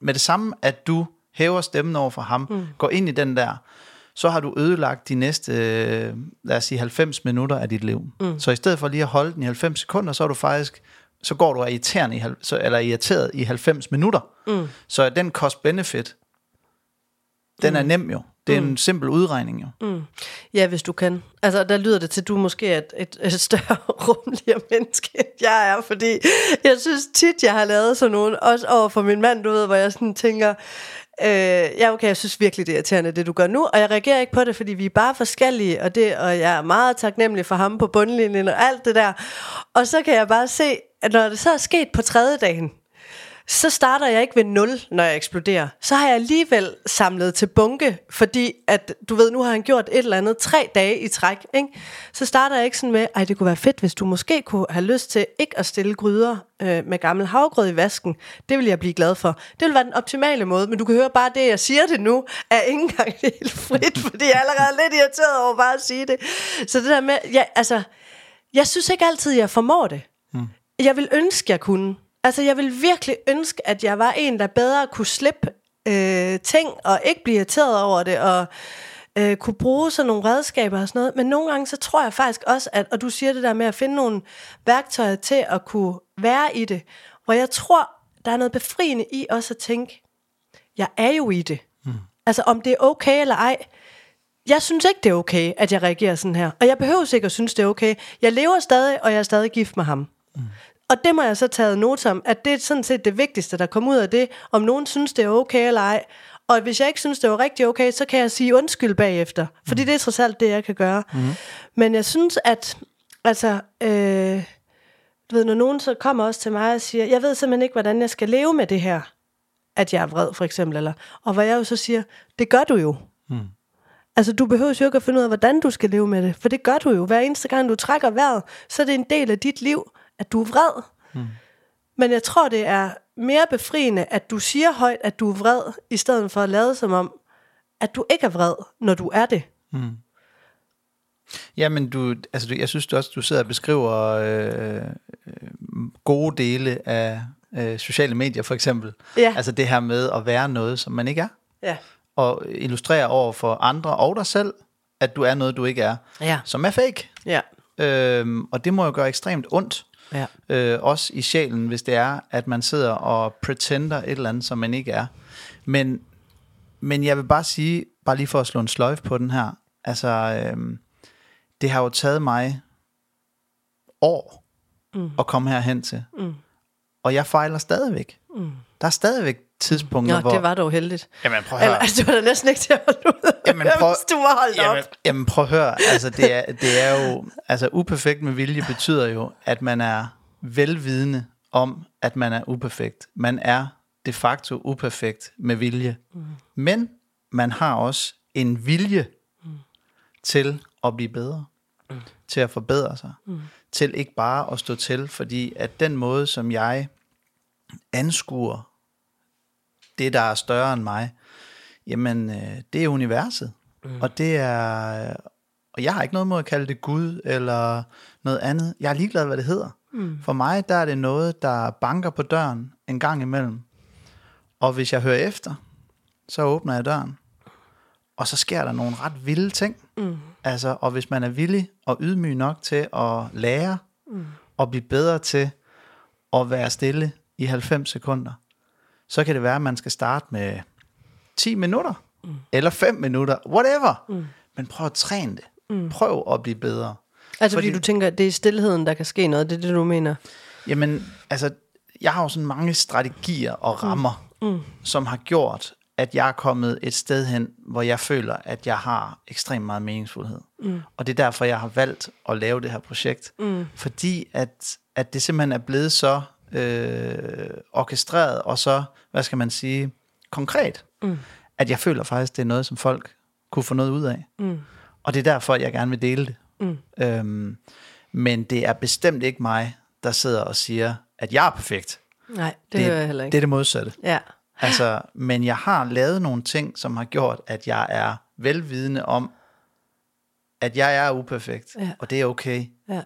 med det samme, at du hæver stemmen over for ham, mm. går ind i den der, så har du ødelagt de næste, øh, lad os sige, 90 minutter af dit liv. Mm. Så i stedet for lige at holde den i 90 sekunder, så er du faktisk, så går du er irriterende i, eller irriteret i 90 minutter. Mm. Så den cost-benefit, den mm. er nem jo. Det er mm. en simpel udregning jo. Mm. Ja, hvis du kan. Altså, der lyder det til, at du måske er et, et, et større rumligere menneske, end jeg er, fordi jeg synes tit, jeg har lavet sådan nogen, også over for min mand, du ved, hvor jeg sådan tænker, Øh, ja, okay, jeg synes virkelig, det er irriterende, det du gør nu, og jeg reagerer ikke på det, fordi vi er bare forskellige, og, det, og jeg er meget taknemmelig for ham på bundlinjen og alt det der. Og så kan jeg bare se, at når det så er sket på tredje dagen, så starter jeg ikke ved 0, når jeg eksploderer. Så har jeg alligevel samlet til bunke, fordi at, du ved, nu har han gjort et eller andet tre dage i træk. Ikke? Så starter jeg ikke sådan med, ej, det kunne være fedt, hvis du måske kunne have lyst til ikke at stille gryder øh, med gammel havgrød i vasken. Det vil jeg blive glad for. Det vil være den optimale måde, men du kan høre bare det, jeg siger det nu, er ikke engang helt frit, fordi jeg er allerede lidt irriteret over bare at sige det. Så det der med, ja, altså, jeg synes ikke altid, jeg formår det. Hmm. Jeg vil ønske, jeg kunne. Altså, jeg vil virkelig ønske, at jeg var en, der bedre kunne slippe øh, ting, og ikke blive irriteret over det, og øh, kunne bruge sådan nogle redskaber og sådan noget. Men nogle gange, så tror jeg faktisk også, at, og du siger det der med at finde nogle værktøjer til at kunne være i det, hvor jeg tror, der er noget befriende i også at tænke, jeg er jo i det. Mm. Altså, om det er okay eller ej, jeg synes ikke, det er okay, at jeg reagerer sådan her. Og jeg behøver ikke at synes, det er okay. Jeg lever stadig, og jeg er stadig gift med ham. Mm. Og det må jeg så tage note om, at det er sådan set det vigtigste, der kommer ud af det, om nogen synes, det er okay eller ej. Og hvis jeg ikke synes, det var rigtig okay, så kan jeg sige undskyld bagefter. Fordi mm. det er trods alt det, jeg kan gøre. Mm. Men jeg synes, at altså, øh, du ved, når nogen så kommer også til mig og siger, jeg ved simpelthen ikke, hvordan jeg skal leve med det her, at jeg er vred, for eksempel. Eller, og hvor jeg jo så siger, det gør du jo. Mm. Altså, du behøver jo ikke at finde ud af, hvordan du skal leve med det, for det gør du jo. Hver eneste gang, du trækker vejret, så er det en del af dit liv at du er vred. Mm. Men jeg tror, det er mere befriende, at du siger højt, at du er vred, i stedet for at lade som om, at du ikke er vred, når du er det. Mm. Jamen, du, altså, du, jeg synes du også, du sidder og beskriver øh, øh, gode dele af øh, sociale medier, for eksempel. Ja. Altså det her med at være noget, som man ikke er. Ja. Og illustrere over for andre og dig selv, at du er noget, du ikke er. Ja. Som er fake. Ja. Øhm, og det må jo gøre ekstremt ondt. Ja. Øh, også i sjælen, hvis det er, at man sidder og pretender et eller andet, som man ikke er. Men, men jeg vil bare sige, bare lige for at slå en sløjf på den her, altså, øh, det har jo taget mig år mm. at komme herhen til. Mm. Og jeg fejler stadigvæk. Mm. Der er stadigvæk tidspunkter, Nå, hvor... det var dog heldigt. Jamen, prøv at høre. Altså, du var da næsten ikke til at holde ud, jamen, prøv, du var holdt jamen, op. Jamen, prøv at høre. Altså, det er, det er jo... Altså, uperfekt med vilje betyder jo, at man er velvidende om, at man er uperfekt. Man er de facto uperfekt med vilje. Mm. Men man har også en vilje mm. til at blive bedre. Mm. Til at forbedre sig. Mm. Til ikke bare at stå til, fordi at den måde, som jeg anskuer det, der er større end mig, jamen, øh, det er universet. Mm. Og det er, og jeg har ikke noget mod at kalde det Gud, eller noget andet. Jeg er ligeglad, hvad det hedder. Mm. For mig, der er det noget, der banker på døren en gang imellem. Og hvis jeg hører efter, så åbner jeg døren. Og så sker der nogle ret vilde ting. Mm. Altså, og hvis man er villig og ydmyg nok til at lære, mm. og blive bedre til at være stille i 90 sekunder, så kan det være, at man skal starte med 10 minutter, mm. eller 5 minutter, whatever. Mm. Men prøv at træne det. Mm. Prøv at blive bedre. Altså fordi, fordi du tænker, at det er i stillheden, der kan ske noget, det er det, du mener? Jamen, altså, jeg har jo sådan mange strategier og mm. rammer, mm. Mm. som har gjort, at jeg er kommet et sted hen, hvor jeg føler, at jeg har ekstremt meget meningsfuldhed. Mm. Og det er derfor, jeg har valgt at lave det her projekt. Mm. Fordi at, at det simpelthen er blevet så øh, orkestreret, og så, hvad skal man sige, konkret, mm. at jeg føler faktisk, det er noget, som folk kunne få noget ud af. Mm. Og det er derfor, jeg gerne vil dele det. Mm. Øhm, men det er bestemt ikke mig, der sidder og siger, at jeg er perfekt. Nej, det, det hører jeg heller ikke. Det er det modsatte. Ja. Altså, men jeg har lavet nogle ting, som har gjort, at jeg er velvidende om, at jeg er uperfekt, ja. og det er okay. Ja.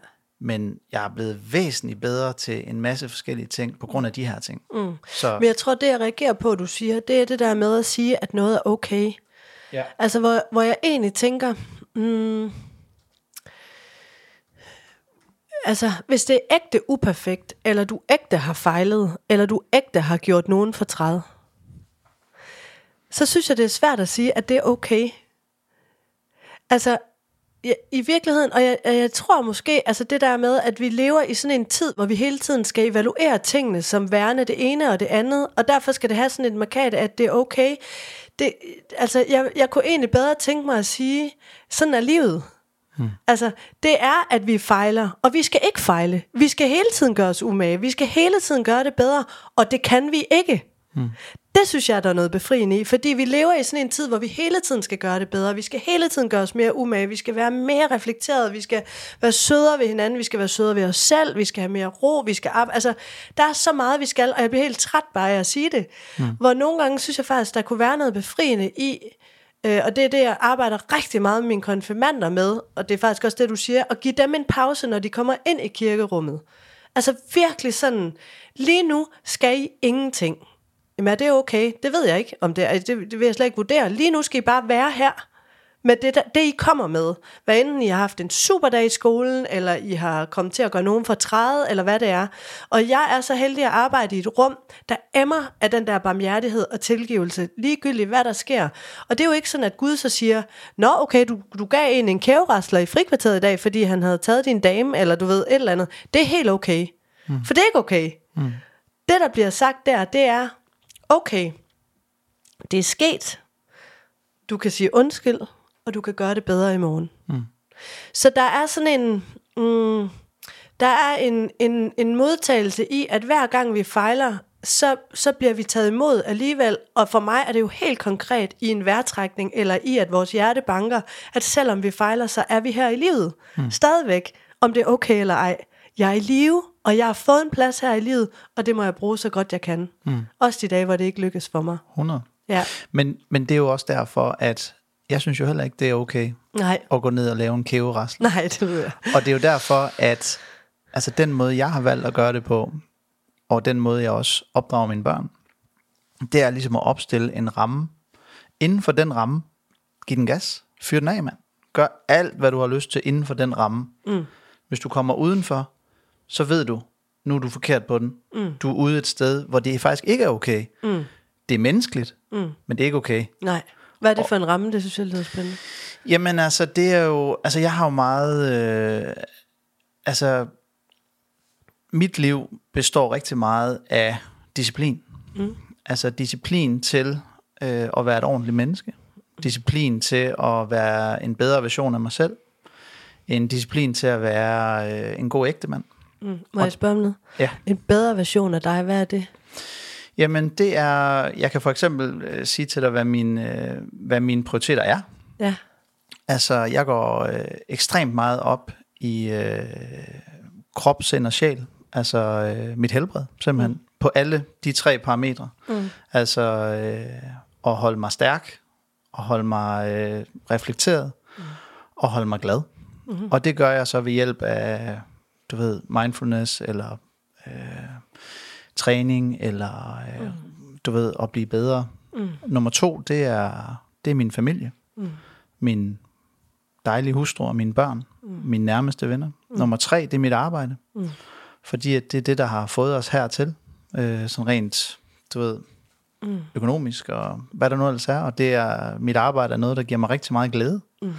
Men jeg er blevet væsentligt bedre til en masse forskellige ting på grund af de her ting. Mm. Så, Men jeg tror, det jeg reagerer på, du siger, det er det der med at sige, at noget er okay. Ja. Altså, hvor, hvor jeg egentlig tænker, mm, altså, hvis det er ægte uperfekt, eller du ægte har fejlet, eller du ægte har gjort nogen fortræd, så synes jeg, det er svært at sige, at det er okay. Altså, i, i virkeligheden, og jeg, jeg tror måske, altså det der med, at vi lever i sådan en tid, hvor vi hele tiden skal evaluere tingene som værende det ene og det andet, og derfor skal det have sådan et markat, at det er okay. Det, altså, jeg, jeg kunne egentlig bedre tænke mig at sige, sådan er livet. Hmm. Altså, det er, at vi fejler, og vi skal ikke fejle. Vi skal hele tiden gøre os umage. Vi skal hele tiden gøre det bedre, og det kan vi ikke. Hmm. Det synes jeg, der er noget befriende i, fordi vi lever i sådan en tid, hvor vi hele tiden skal gøre det bedre. Vi skal hele tiden gøre os mere umage. Vi skal være mere reflekteret. Vi skal være sødere ved hinanden. Vi skal være sødere ved os selv. Vi skal have mere ro. Vi skal arbejde. Altså, der er så meget, vi skal, og jeg bliver helt træt bare af at sige det. Mm. Hvor nogle gange synes jeg faktisk, der kunne være noget befriende i, øh, og det er det, jeg arbejder rigtig meget med mine konfirmander med, og det er faktisk også det, du siger, at give dem en pause, når de kommer ind i kirkerummet. Altså virkelig sådan, lige nu skal I ingenting. Jamen er det okay? Det ved jeg ikke, om det er. Det, det vil jeg slet ikke vurdere. Lige nu skal I bare være her med det, der, det, I kommer med. Hvad enten I har haft en super dag i skolen, eller I har kommet til at gøre nogen fortrædet, eller hvad det er. Og jeg er så heldig at arbejde i et rum, der emmer af den der barmhjertighed og tilgivelse, ligegyldigt hvad der sker. Og det er jo ikke sådan, at Gud så siger, Nå okay, du, du gav en en kæverasler i frikvarteret i dag, fordi han havde taget din dame, eller du ved, et eller andet. Det er helt okay. Mm. For det er ikke okay. Mm. Det, der bliver sagt der, det er, okay, det er sket. Du kan sige undskyld, og du kan gøre det bedre i morgen. Mm. Så der er sådan en... Mm, der er en, en, en modtagelse i, at hver gang vi fejler, så, så bliver vi taget imod alligevel. Og for mig er det jo helt konkret i en værtrækning, eller i at vores hjerte banker, at selvom vi fejler, så er vi her i livet. Mm. Stadigvæk, om det er okay eller ej. Jeg er i live, og jeg har fået en plads her i livet, og det må jeg bruge så godt jeg kan. Mm. Også de dage, hvor det ikke lykkes for mig. 100. Ja. Men, men det er jo også derfor, at jeg synes jo heller ikke, det er okay Nej. at gå ned og lave en kæverasel. Nej, det ved jeg. Og det er jo derfor, at altså den måde, jeg har valgt at gøre det på, og den måde, jeg også opdrager mine børn, det er ligesom at opstille en ramme. Inden for den ramme, giv den gas. Fyr den af, mand. Gør alt, hvad du har lyst til inden for den ramme. Mm. Hvis du kommer udenfor, så ved du, nu er du forkert på den. Mm. Du er ude et sted, hvor det faktisk ikke er okay. Mm. Det er menneskeligt, mm. men det er ikke okay. Nej. Hvad er det for en ramme, det synes jeg lyder spændende? Jamen altså, det er jo, altså jeg har jo meget, øh, altså mit liv består rigtig meget af disciplin. Mm. Altså disciplin til øh, at være et ordentligt menneske. Disciplin til at være en bedre version af mig selv. En disciplin til at være øh, en god ægtemand. Mm. Må jeg spørge om noget? Ja. En bedre version af dig, hvad er det? Jamen det er, jeg kan for eksempel øh, sige til dig, hvad, min, øh, hvad mine prioriteter er. Ja. Altså jeg går øh, ekstremt meget op i øh, krop, sind og sjæl. Altså øh, mit helbred, simpelthen. Mm. På alle de tre parametre. Mm. Altså øh, at holde mig stærk, at holde mig øh, reflekteret, mm. og holde mig glad. Mm. Og det gør jeg så ved hjælp af du ved, mindfulness, eller øh, træning, eller øh, mm. du ved, at blive bedre. Mm. Nummer to, det er, det er min familie. Mm. Min dejlige hustru og mine børn. Mm. Mine nærmeste venner. Mm. Nummer tre, det er mit arbejde. Mm. Fordi at det er det, der har fået os hertil. Øh, sådan rent, du ved, mm. økonomisk og hvad der nu ellers er. Og det er, mit arbejde er noget, der giver mig rigtig meget glæde. Mm.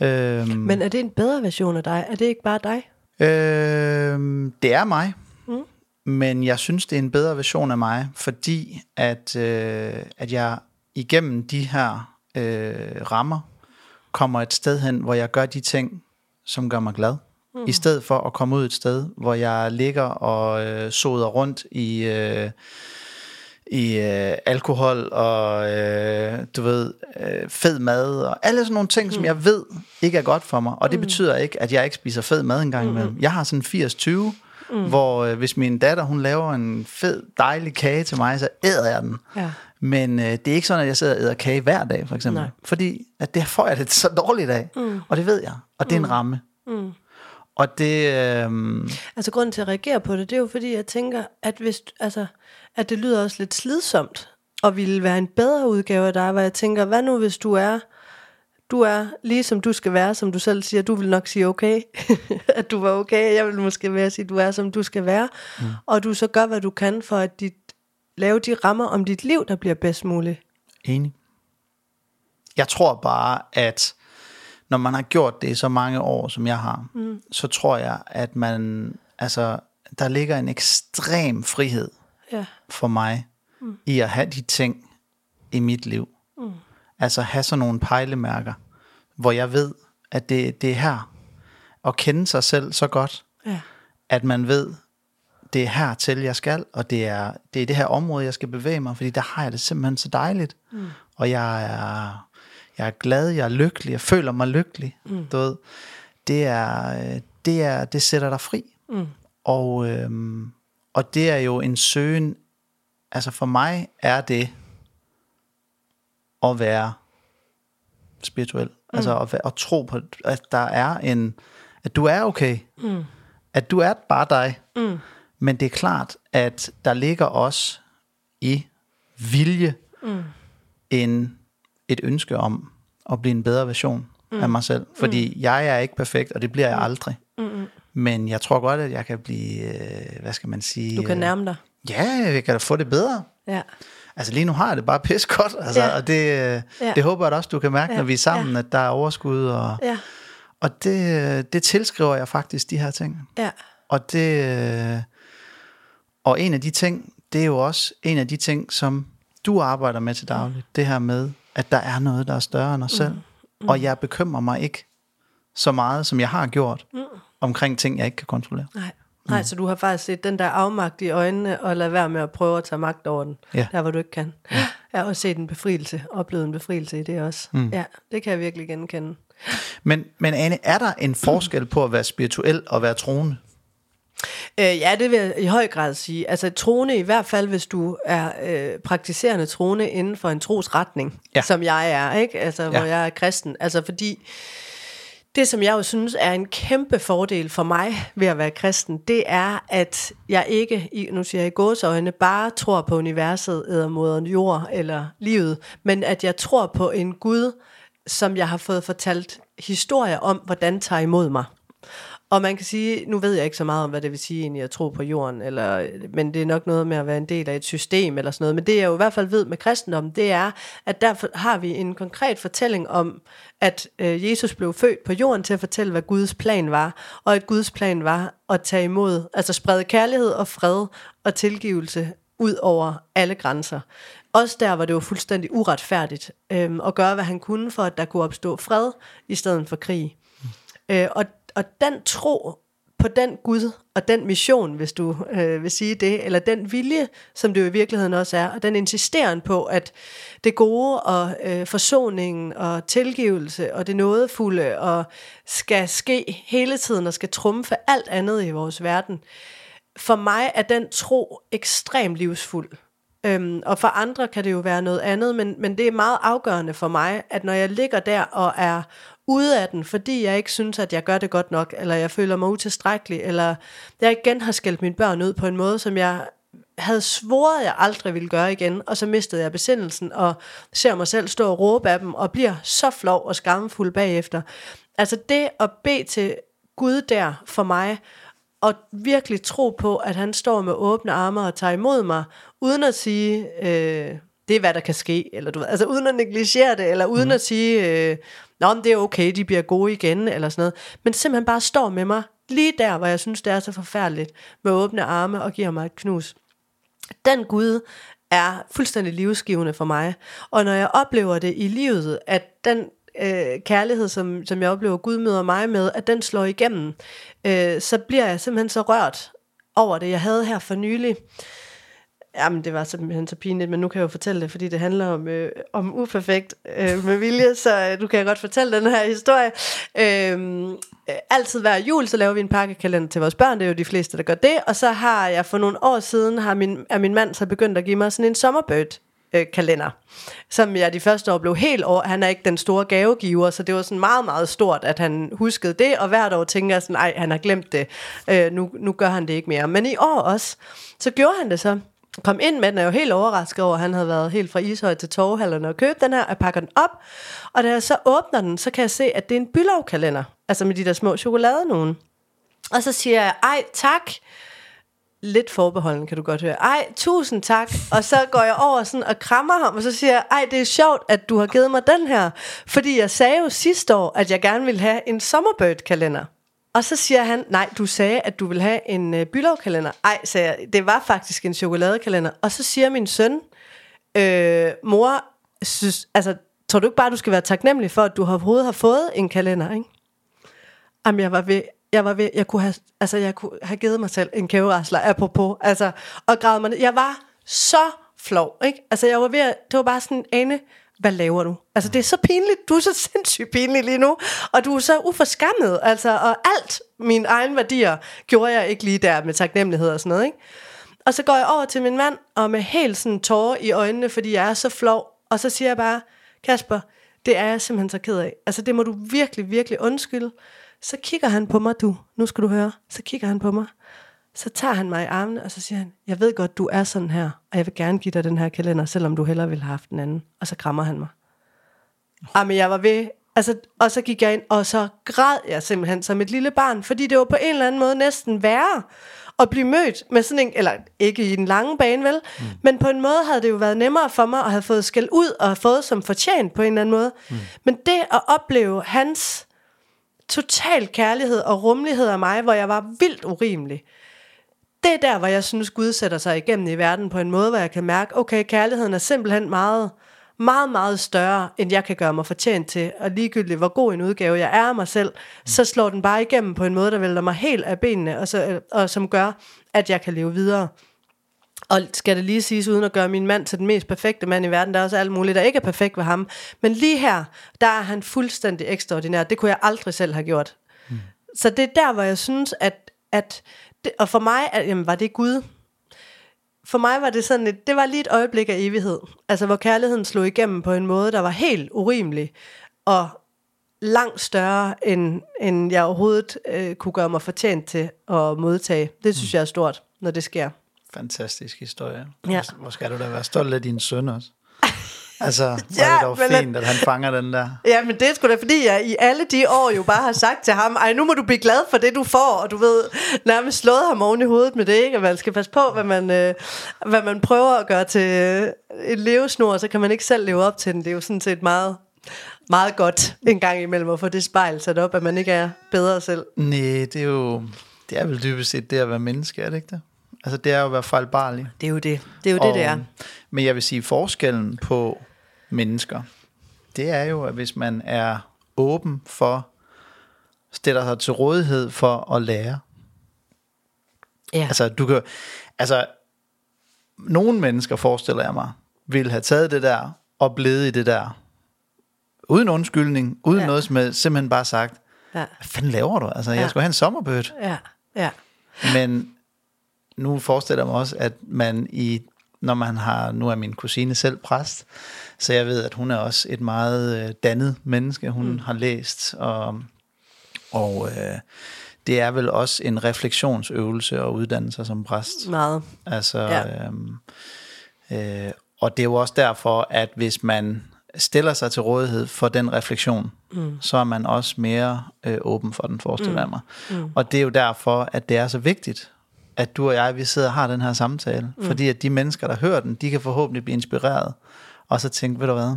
Øhm, Men er det en bedre version af dig? Er det ikke bare dig? Øh, det er mig. Mm. Men jeg synes, det er en bedre version af mig, fordi at, øh, at jeg igennem de her øh, rammer kommer et sted hen, hvor jeg gør de ting, som gør mig glad. Mm. I stedet for at komme ud et sted, hvor jeg ligger og øh, soder rundt i... Øh, i øh, alkohol og øh, du ved øh, fed mad og alle sådan nogle ting, mm. som jeg ved ikke er godt for mig. Og det mm. betyder ikke, at jeg ikke spiser fed mad engang mm. imellem. Jeg har sådan 80-20, mm. hvor øh, hvis min datter hun laver en fed dejlig kage til mig, så æder jeg den. Ja. Men øh, det er ikke sådan, at jeg sidder og æder kage hver dag, for eksempel. Nej. Fordi at det får jeg det så dårligt af. Mm. Og det ved jeg. Og det er en mm. ramme. Mm. Og det... Øh, Altså grunden til at reagere på det, det er jo fordi, jeg tænker, at, hvis, altså, at det lyder også lidt slidsomt, og ville være en bedre udgave af dig, hvor jeg tænker, hvad nu hvis du er, du er lige som du skal være, som du selv siger, du vil nok sige okay, at du var okay, jeg vil måske være sige, du er som du skal være, mm. og du så gør, hvad du kan for at dit, lave de rammer om dit liv, der bliver bedst muligt. Enig. Jeg tror bare, at når man har gjort det i så mange år, som jeg har, mm. så tror jeg, at man, altså, der ligger en ekstrem frihed Ja. for mig mm. i at have de ting i mit liv. Mm. Altså have sådan nogle pejlemærker, hvor jeg ved, at det, det er her. Og kende sig selv så godt, Ja. at man ved, det er her til jeg skal, og det er, det er det her område, jeg skal bevæge mig, fordi der har jeg det simpelthen så dejligt. Mm. Og jeg er, jeg er glad, jeg er lykkelig, jeg føler mig lykkelig. Mm. Du ved, det, er, øh, det, er, det sætter dig fri. Mm. Og, øhm, og det er jo en søgen, altså for mig er det at være spirituel. Mm. Altså at, at tro på, at der er en, at du er okay. Mm. At du er bare dig. Mm. Men det er klart, at der ligger også i vilje mm. en, et ønske om at blive en bedre version mm. af mig selv. Fordi mm. jeg er ikke perfekt, og det bliver jeg aldrig. Mm. Men jeg tror godt, at jeg kan blive, øh, hvad skal man sige? Du kan øh, nærme dig. Ja, jeg kan da få det bedre. Ja. Altså lige nu har jeg det bare pis godt, altså, Ja. og det, øh, Ja. det håber jeg også, du kan mærke, Ja. når vi er sammen, at der er overskud, og, Ja. og det, det tilskriver jeg faktisk de her ting. Ja. Og det, øh, og en af de ting, det er jo også en af de ting, som du arbejder med til dagligt, det her med, at der er noget, der er større end os selv, Mm. og jeg bekymrer mig ikke så meget, som jeg har gjort, Mm. Omkring ting, jeg ikke kan kontrollere. Nej. Nej, så du har faktisk set den der afmagt i øjnene, og lade være med at prøve at tage magt over den, Ja. der hvor du ikke kan. Ja. Jeg har også set en befrielse, oplevet en befrielse i det også. Mm. Ja, det kan jeg virkelig genkende. Men, men Ane, er der en forskel på at være spirituel og være troende? Øh, ja, det vil jeg i høj grad sige. Altså troende, i hvert fald hvis du er øh, praktiserende troende inden for en trosretning, ja. som jeg er, ikke? Altså, ja. hvor jeg er kristen. Altså fordi det, som jeg jo synes er en kæmpe fordel for mig ved at være kristen, det er, at jeg ikke, nu siger jeg i gåsøjne, bare tror på universet, eller moderen jord, eller livet, men at jeg tror på en Gud, som jeg har fået fortalt historier om, hvordan tager imod mig. Og man kan sige, nu ved jeg ikke så meget om, hvad det vil sige egentlig at tro på jorden, eller, men det er nok noget med at være en del af et system eller sådan noget. Men det jeg jo i hvert fald ved med kristendom, det er, at der har vi en konkret fortælling om, at øh, Jesus blev født på jorden til at fortælle, hvad Guds plan var. Og at Guds plan var at tage imod, altså sprede kærlighed og fred og tilgivelse ud over alle grænser. Også der, hvor det var fuldstændig uretfærdigt, øhm, at gøre, hvad han kunne for, at der kunne opstå fred i stedet for krig. Øh, og, og den tro på den Gud og den mission, hvis du øh, vil sige det, eller den vilje, som det jo i virkeligheden også er, og den insisteren på, at det gode og øh, forsoningen og tilgivelse og det nådefulde og skal ske hele tiden og skal trumfe alt andet i vores verden. For mig er den tro ekstremt livsfuld. Øhm, og for andre kan det jo være noget andet, men, men det er meget afgørende for mig, at når jeg ligger der og er ude af den, fordi jeg ikke synes, at jeg gør det godt nok, eller jeg føler mig utilstrækkelig, eller jeg igen har skældt mine børn ud på en måde, som jeg havde svoret, jeg aldrig ville gøre igen, og så mistede jeg besindelsen, og ser mig selv stå og råbe af dem, og bliver så flov og skamfuld bagefter. Altså det at bede til Gud der for mig, og virkelig tro på, at han står med åbne arme og tager imod mig, uden at sige, øh, det er hvad der kan ske, eller du ved, altså uden at negligere det, eller uden mm. at sige, øh, nå, men det er okay, de bliver gode igen, eller sådan noget, men simpelthen bare står med mig, lige der, hvor jeg synes, det er så forfærdeligt, med åbne arme og giver mig et knus. Den Gud er fuldstændig livsgivende for mig, og når jeg oplever det i livet, at den øh, kærlighed, som, som jeg oplever, Gud møder mig med, at den slår igennem, øh, så bliver jeg simpelthen så rørt over det. Jeg havde her for nylig, jamen det var simpelthen så pinligt, men nu kan jeg jo fortælle det, fordi det handler om, øh, om uperfekt øh, med vilje, så øh, nu kan jeg godt fortælle den her historie. Øh, øh, altid hver jul, så laver vi en pakkekalender til vores børn, det er jo de fleste, der gør det, og så har jeg for nogle år siden, har min, er min mand så begyndt at give mig sådan en sommerbird øh, kalender, som jeg de første år blev helt over. Han er ikke den store gavegiver, så det var sådan meget, meget stort, at han huskede det, og hvert år tænker jeg sådan, nej, han har glemt det, øh, nu, nu gør han det ikke mere. Men i år også, så gjorde han det så. Kom ind med den, er jo helt overrasket over, at han havde været helt fra Ishøj til Torvhallerne og købt den her, og pakker den op, og da jeg så åbner den, så kan jeg se, at det er en bylovkalender, altså med de der små chokolade nogen. Og så siger jeg, ej tak, lidt forbeholden, kan du godt høre. Ej, tusind tak. Og så går jeg over sådan og krammer ham, og så siger jeg, ej, det er sjovt, at du har givet mig den her. Fordi jeg sagde jo sidste år, at jeg gerne ville have en Summerbird-kalender. Og så siger han, nej, du sagde, at du vil have en øh, bylovkalender. Ej, sagde jeg, det var faktisk en chokoladekalender. Og så siger min søn, øh, mor, synes, altså, tror du ikke bare, du skal være taknemmelig for, at du overhovedet har fået en kalender, ikke? Jamen, jeg var ved, jeg var ved, jeg kunne have, altså, jeg kunne have givet mig selv en kæverasler, apropos, altså, og gravet mig ned. Jeg var så flov, ikke? Altså, jeg var ved at, det var bare sådan, Ane, hvad laver du? Altså, det er så pinligt, du er så sindssygt pinlig lige nu, og du er så uforskammet, altså, og alt mine egne værdier gjorde jeg ikke lige der med taknemmelighed og sådan noget, ikke? Og så går jeg over til min mand, og med helt sådan tårer i øjnene, fordi jeg er så flov, og så siger jeg bare, Kasper, det er jeg simpelthen så ked af. Altså, det må du virkelig, virkelig undskylde. Så kigger han på mig, du. Nu skal du høre. Så kigger han på mig. Så tager han mig i armene, og så siger han, jeg ved godt, du er sådan her, og jeg vil gerne give dig den her kalender, selvom du hellere ville have haft den anden. Og så krammer han mig. Jamen, jeg var ved, altså, og så gik jeg ind, og så græd jeg simpelthen som et lille barn, fordi det var på en eller anden måde næsten værre at blive mødt med sådan en, eller ikke i den lange bane vel, mm. men på en måde havde det jo været nemmere for mig at have fået skæld ud og have fået som fortjent på en eller anden måde. Mm. Men det at opleve hans total kærlighed og rummelighed af mig, hvor jeg var vildt urimelig, det er der, hvor jeg synes, Gud sætter sig igennem i verden på en måde, hvor jeg kan mærke, okay, kærligheden er simpelthen meget, meget, meget større, end jeg kan gøre mig fortjent til. Og ligegyldigt, hvor god en udgave jeg er af mig selv, så slår den bare igennem på en måde, der vælter mig helt af benene, og, så, og som gør, at jeg kan leve videre. Og skal det lige siges, uden at gøre min mand til den mest perfekte mand i verden, der er også alt muligt, der ikke er perfekt ved ham. Men lige her, der er han fuldstændig ekstraordinær. Det kunne jeg aldrig selv have gjort. Mm. Så det er der, hvor jeg synes, at, at det, og for mig at, jamen, var det Gud. For mig var det sådan et, det var lige et øjeblik af evighed. Altså hvor kærligheden slog igennem på en måde, der var helt urimelig. Og langt større, end, end jeg overhovedet øh, kunne gøre mig fortjent til at modtage. Det synes mm. jeg er stort, når det sker. Fantastisk historie. Ja. Hvor skal du da være stolt af din søn også? Altså, var Ja, det dog men- fint, at han fanger den der. Ja, men det er sgu da fordi, jeg i alle de år jo bare har sagt til ham, ej, nu må du blive glad for det, du får, og du ved, nærmest slået ham oven i hovedet med det, ikke? At man skal passe på, hvad man, øh, hvad man prøver at gøre til øh, en levesnor, så kan man ikke selv leve op til den. Det er jo sådan set meget, meget godt en gang imellem at få det spejl sat op, at man ikke er bedre selv. Nej, det er jo... Det er vel dybest set det at være menneske, er det ikke det? Altså, det er jo at være fejlbarlig. Det er jo det. Det er jo det, det er. Men jeg vil sige, forskellen på mennesker, det er jo, at hvis man er åben for, stiller sig til rådighed for at lære. Ja. Altså, du kan, altså, nogle mennesker, forestiller jeg mig, vil have taget det der og blevet i det der. Uden undskyldning, uden ja. noget som helst, simpelthen bare sagt, Ja. hvad fanden laver du? Altså, Ja. jeg skulle have en sommerbødt. Ja. Ja. Men nu forestiller jeg mig også, at man i, når man har, nu er min kusine selv præst, så jeg ved, at hun er også et meget øh, dannet menneske. Hun mm. har læst, og, og øh, det er vel også en refleksionsøvelse at uddanne sig som præst. Meget. Altså, Ja. øhm, øh, og det er jo også derfor, at hvis man stiller sig til rådighed for den refleksion, mm. så er man også mere øh, åben for den, forestiller mm. mig. Mm. Og det er jo derfor, at det er så vigtigt, at du og jeg, vi sidder og har den her samtale. Mm. Fordi at de mennesker, der hører den, de kan forhåbentlig blive inspireret, og så tænke, ved du hvad,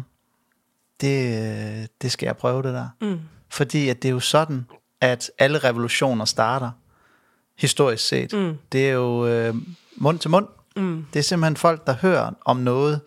det, det skal jeg prøve det der. Mm. Fordi at det er jo sådan, at alle revolutioner starter, historisk set. Mm. Det er jo øh, mund til mund. Mm. Det er simpelthen folk, der hører om noget,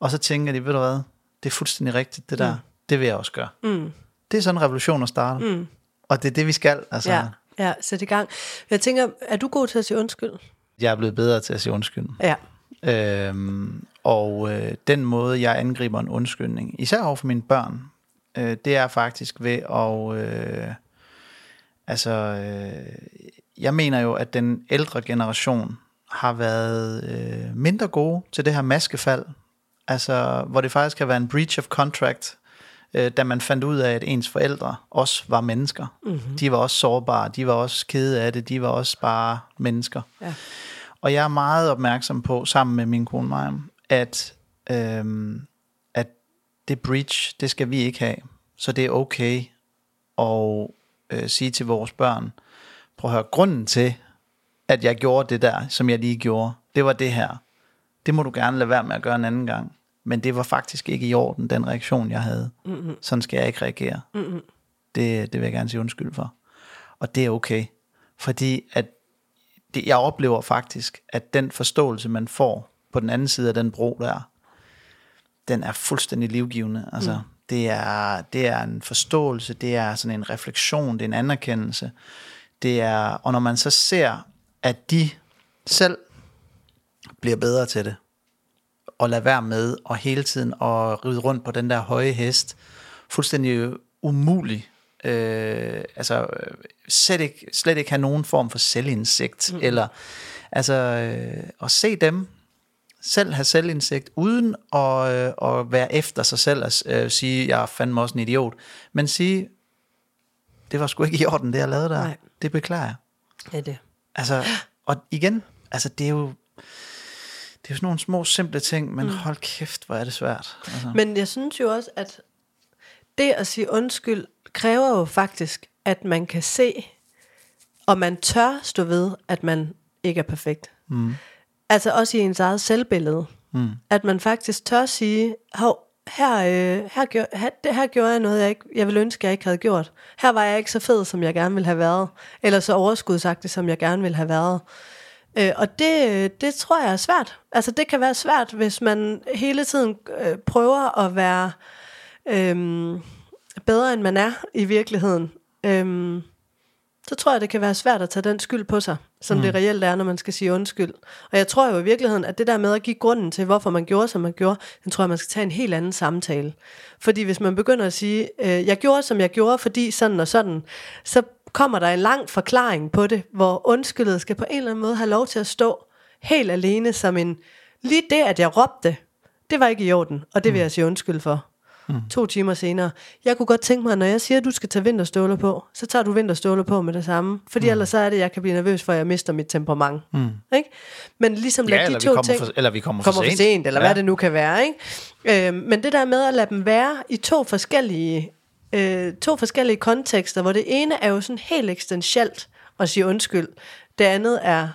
og så tænker de, ved du hvad, det er fuldstændig rigtigt, det der, mm. det vil jeg også gøre. Mm. Det er sådan, revolutioner starter. Mm. Og det er det, vi skal. Altså, Ja. Ja, sæt i gang. Jeg tænker, er du god til at sige undskyld? Jeg er blevet bedre til at sige undskyld. Ja. Øhm, og øh, den måde, jeg angriber en undskyldning, især over for mine børn, øh, det er faktisk ved at... Øh, altså, øh, jeg mener jo, at den ældre generation har været øh, mindre gode til det her maskefald. Altså, hvor det faktisk kan være en breach of contract, øh, da man fandt ud af, at ens forældre også var mennesker. Mm-hmm. De var også sårbare, de var også kede af det, de var også bare mennesker. Ja. Og jeg er meget opmærksom på, sammen med min kone Maja, at, øhm, at det breach, det skal vi ikke have. Så det er okay at øh, sige til vores børn, prøv at høre, grunden til, at jeg gjorde det der, som jeg lige gjorde, det var det her. Det må du gerne lade være med at gøre en anden gang. Men det var faktisk ikke i orden, den reaktion, jeg havde. Mm-hmm. Sådan skal jeg ikke reagere. Mm-hmm. Det, det vil jeg gerne sige undskyld for. Og det er okay. Fordi at det, jeg oplever faktisk, at den forståelse, man får på den anden side af den bro der, den er fuldstændig livgivende. Altså, mm. det, er, det er en forståelse, det er sådan en refleksion, det er en anerkendelse. Det er, og når man så ser, at de selv bliver bedre til det, og lade være med og hele tiden at ride rundt på den der høje hest, fuldstændig umulig øh, altså øh, slet ikke, slet ikke have nogen form for selvindsigt, mm. eller altså øh, at se dem selv have selvindsigt, uden at, øh, at være efter sig selv og øh, sige, jeg er fandme også en idiot, men sige, det var sgu ikke i orden, det jeg lavede der. Nej. Det beklager jeg. Ja, det. Altså, og igen, altså det er jo, det er jo sådan nogle små, simple ting, men mm. hold kæft, hvor er det svært. Altså. Men jeg synes jo også, at det at sige undskyld, kræver jo faktisk, at man kan se, og man tør stå ved, at man ikke er perfekt. Mm. Altså også i ens eget selvbillede. Mm. At man faktisk tør sige, hov, her, øh, her, gjorde, her, det, her gjorde jeg noget, jeg, ikke, jeg ville ønske, jeg ikke havde gjort. Her var jeg ikke så fed, som jeg gerne ville have været. Eller så overskudsagtig, som jeg gerne ville have været. Øh, og det, det tror jeg er svært. Altså det kan være svært, hvis man hele tiden øh, prøver at være... Øh, bedre, end man er i virkeligheden, øhm, så tror jeg, det kan være svært at tage den skyld på sig, som mm. det reelt er, når man skal sige undskyld. Og jeg tror jo i virkeligheden, at det der med at give grunden til, hvorfor man gjorde, som man gjorde, den tror jeg, man skal tage en helt anden samtale. Fordi hvis man begynder at sige, øh, jeg gjorde, som jeg gjorde, fordi sådan og sådan, så kommer der en lang forklaring på det, hvor undskyldet skal på en eller anden måde have lov til at stå helt alene som en, lige det, at jeg råbte, det var ikke i orden, og det vil mm. jeg sige undskyld for. Mm. To timer senere. Jeg kunne godt tænke mig, når jeg siger, at du skal tage vinterstøvler på, så tager du vinterstøvler på med det samme. Fordi mm. ellers så er det, at jeg kan blive nervøs for, at jeg mister mit temperament. Mm. Ikke? Men ligesom ja, lad de to ting... For, eller vi kommer, kommer for sent. For sent eller ja. hvad det nu kan være. Ikke? Øh, men det der med at lade dem være i to forskellige, øh, to forskellige kontekster, hvor det ene er jo sådan helt eksistentielt at sige undskyld. Det andet er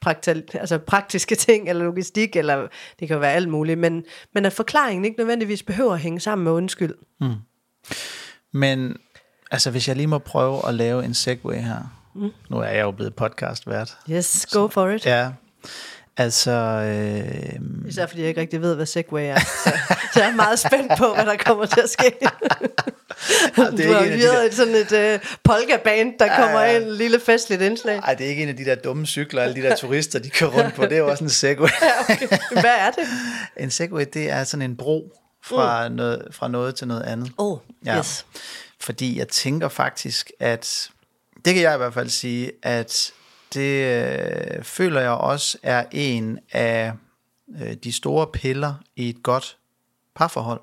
praktal, altså praktiske ting, eller logistik, eller det kan jo være alt muligt, men, men at forklaringen ikke nødvendigvis behøver at hænge sammen med undskyld. Mm. Men altså, hvis jeg lige må prøve at lave en segue her. Mm. Nu er jeg jo blevet podcastvært. Yes, go for it. Ja. Altså... Øh, Især fordi jeg ikke rigtig ved, hvad Segway er. Så, så jeg er meget spændt på, hvad der kommer til at ske. ja, det er du har hyret sådan et uh, polka-band, der ja, kommer ind, en lille festligt indslag. Nej, det er ikke en af de der dumme cykler, alle de der turister, de kører rundt på. Det er jo også en Segway. ja, okay. Hvad er det? En Segway, det er sådan en bro fra, mm. noget, fra noget til noget andet. Oh, ja. yes. Fordi jeg tænker faktisk, at... Det kan jeg i hvert fald sige, at det øh, føler jeg også er en af øh, de store piller i et godt parforhold.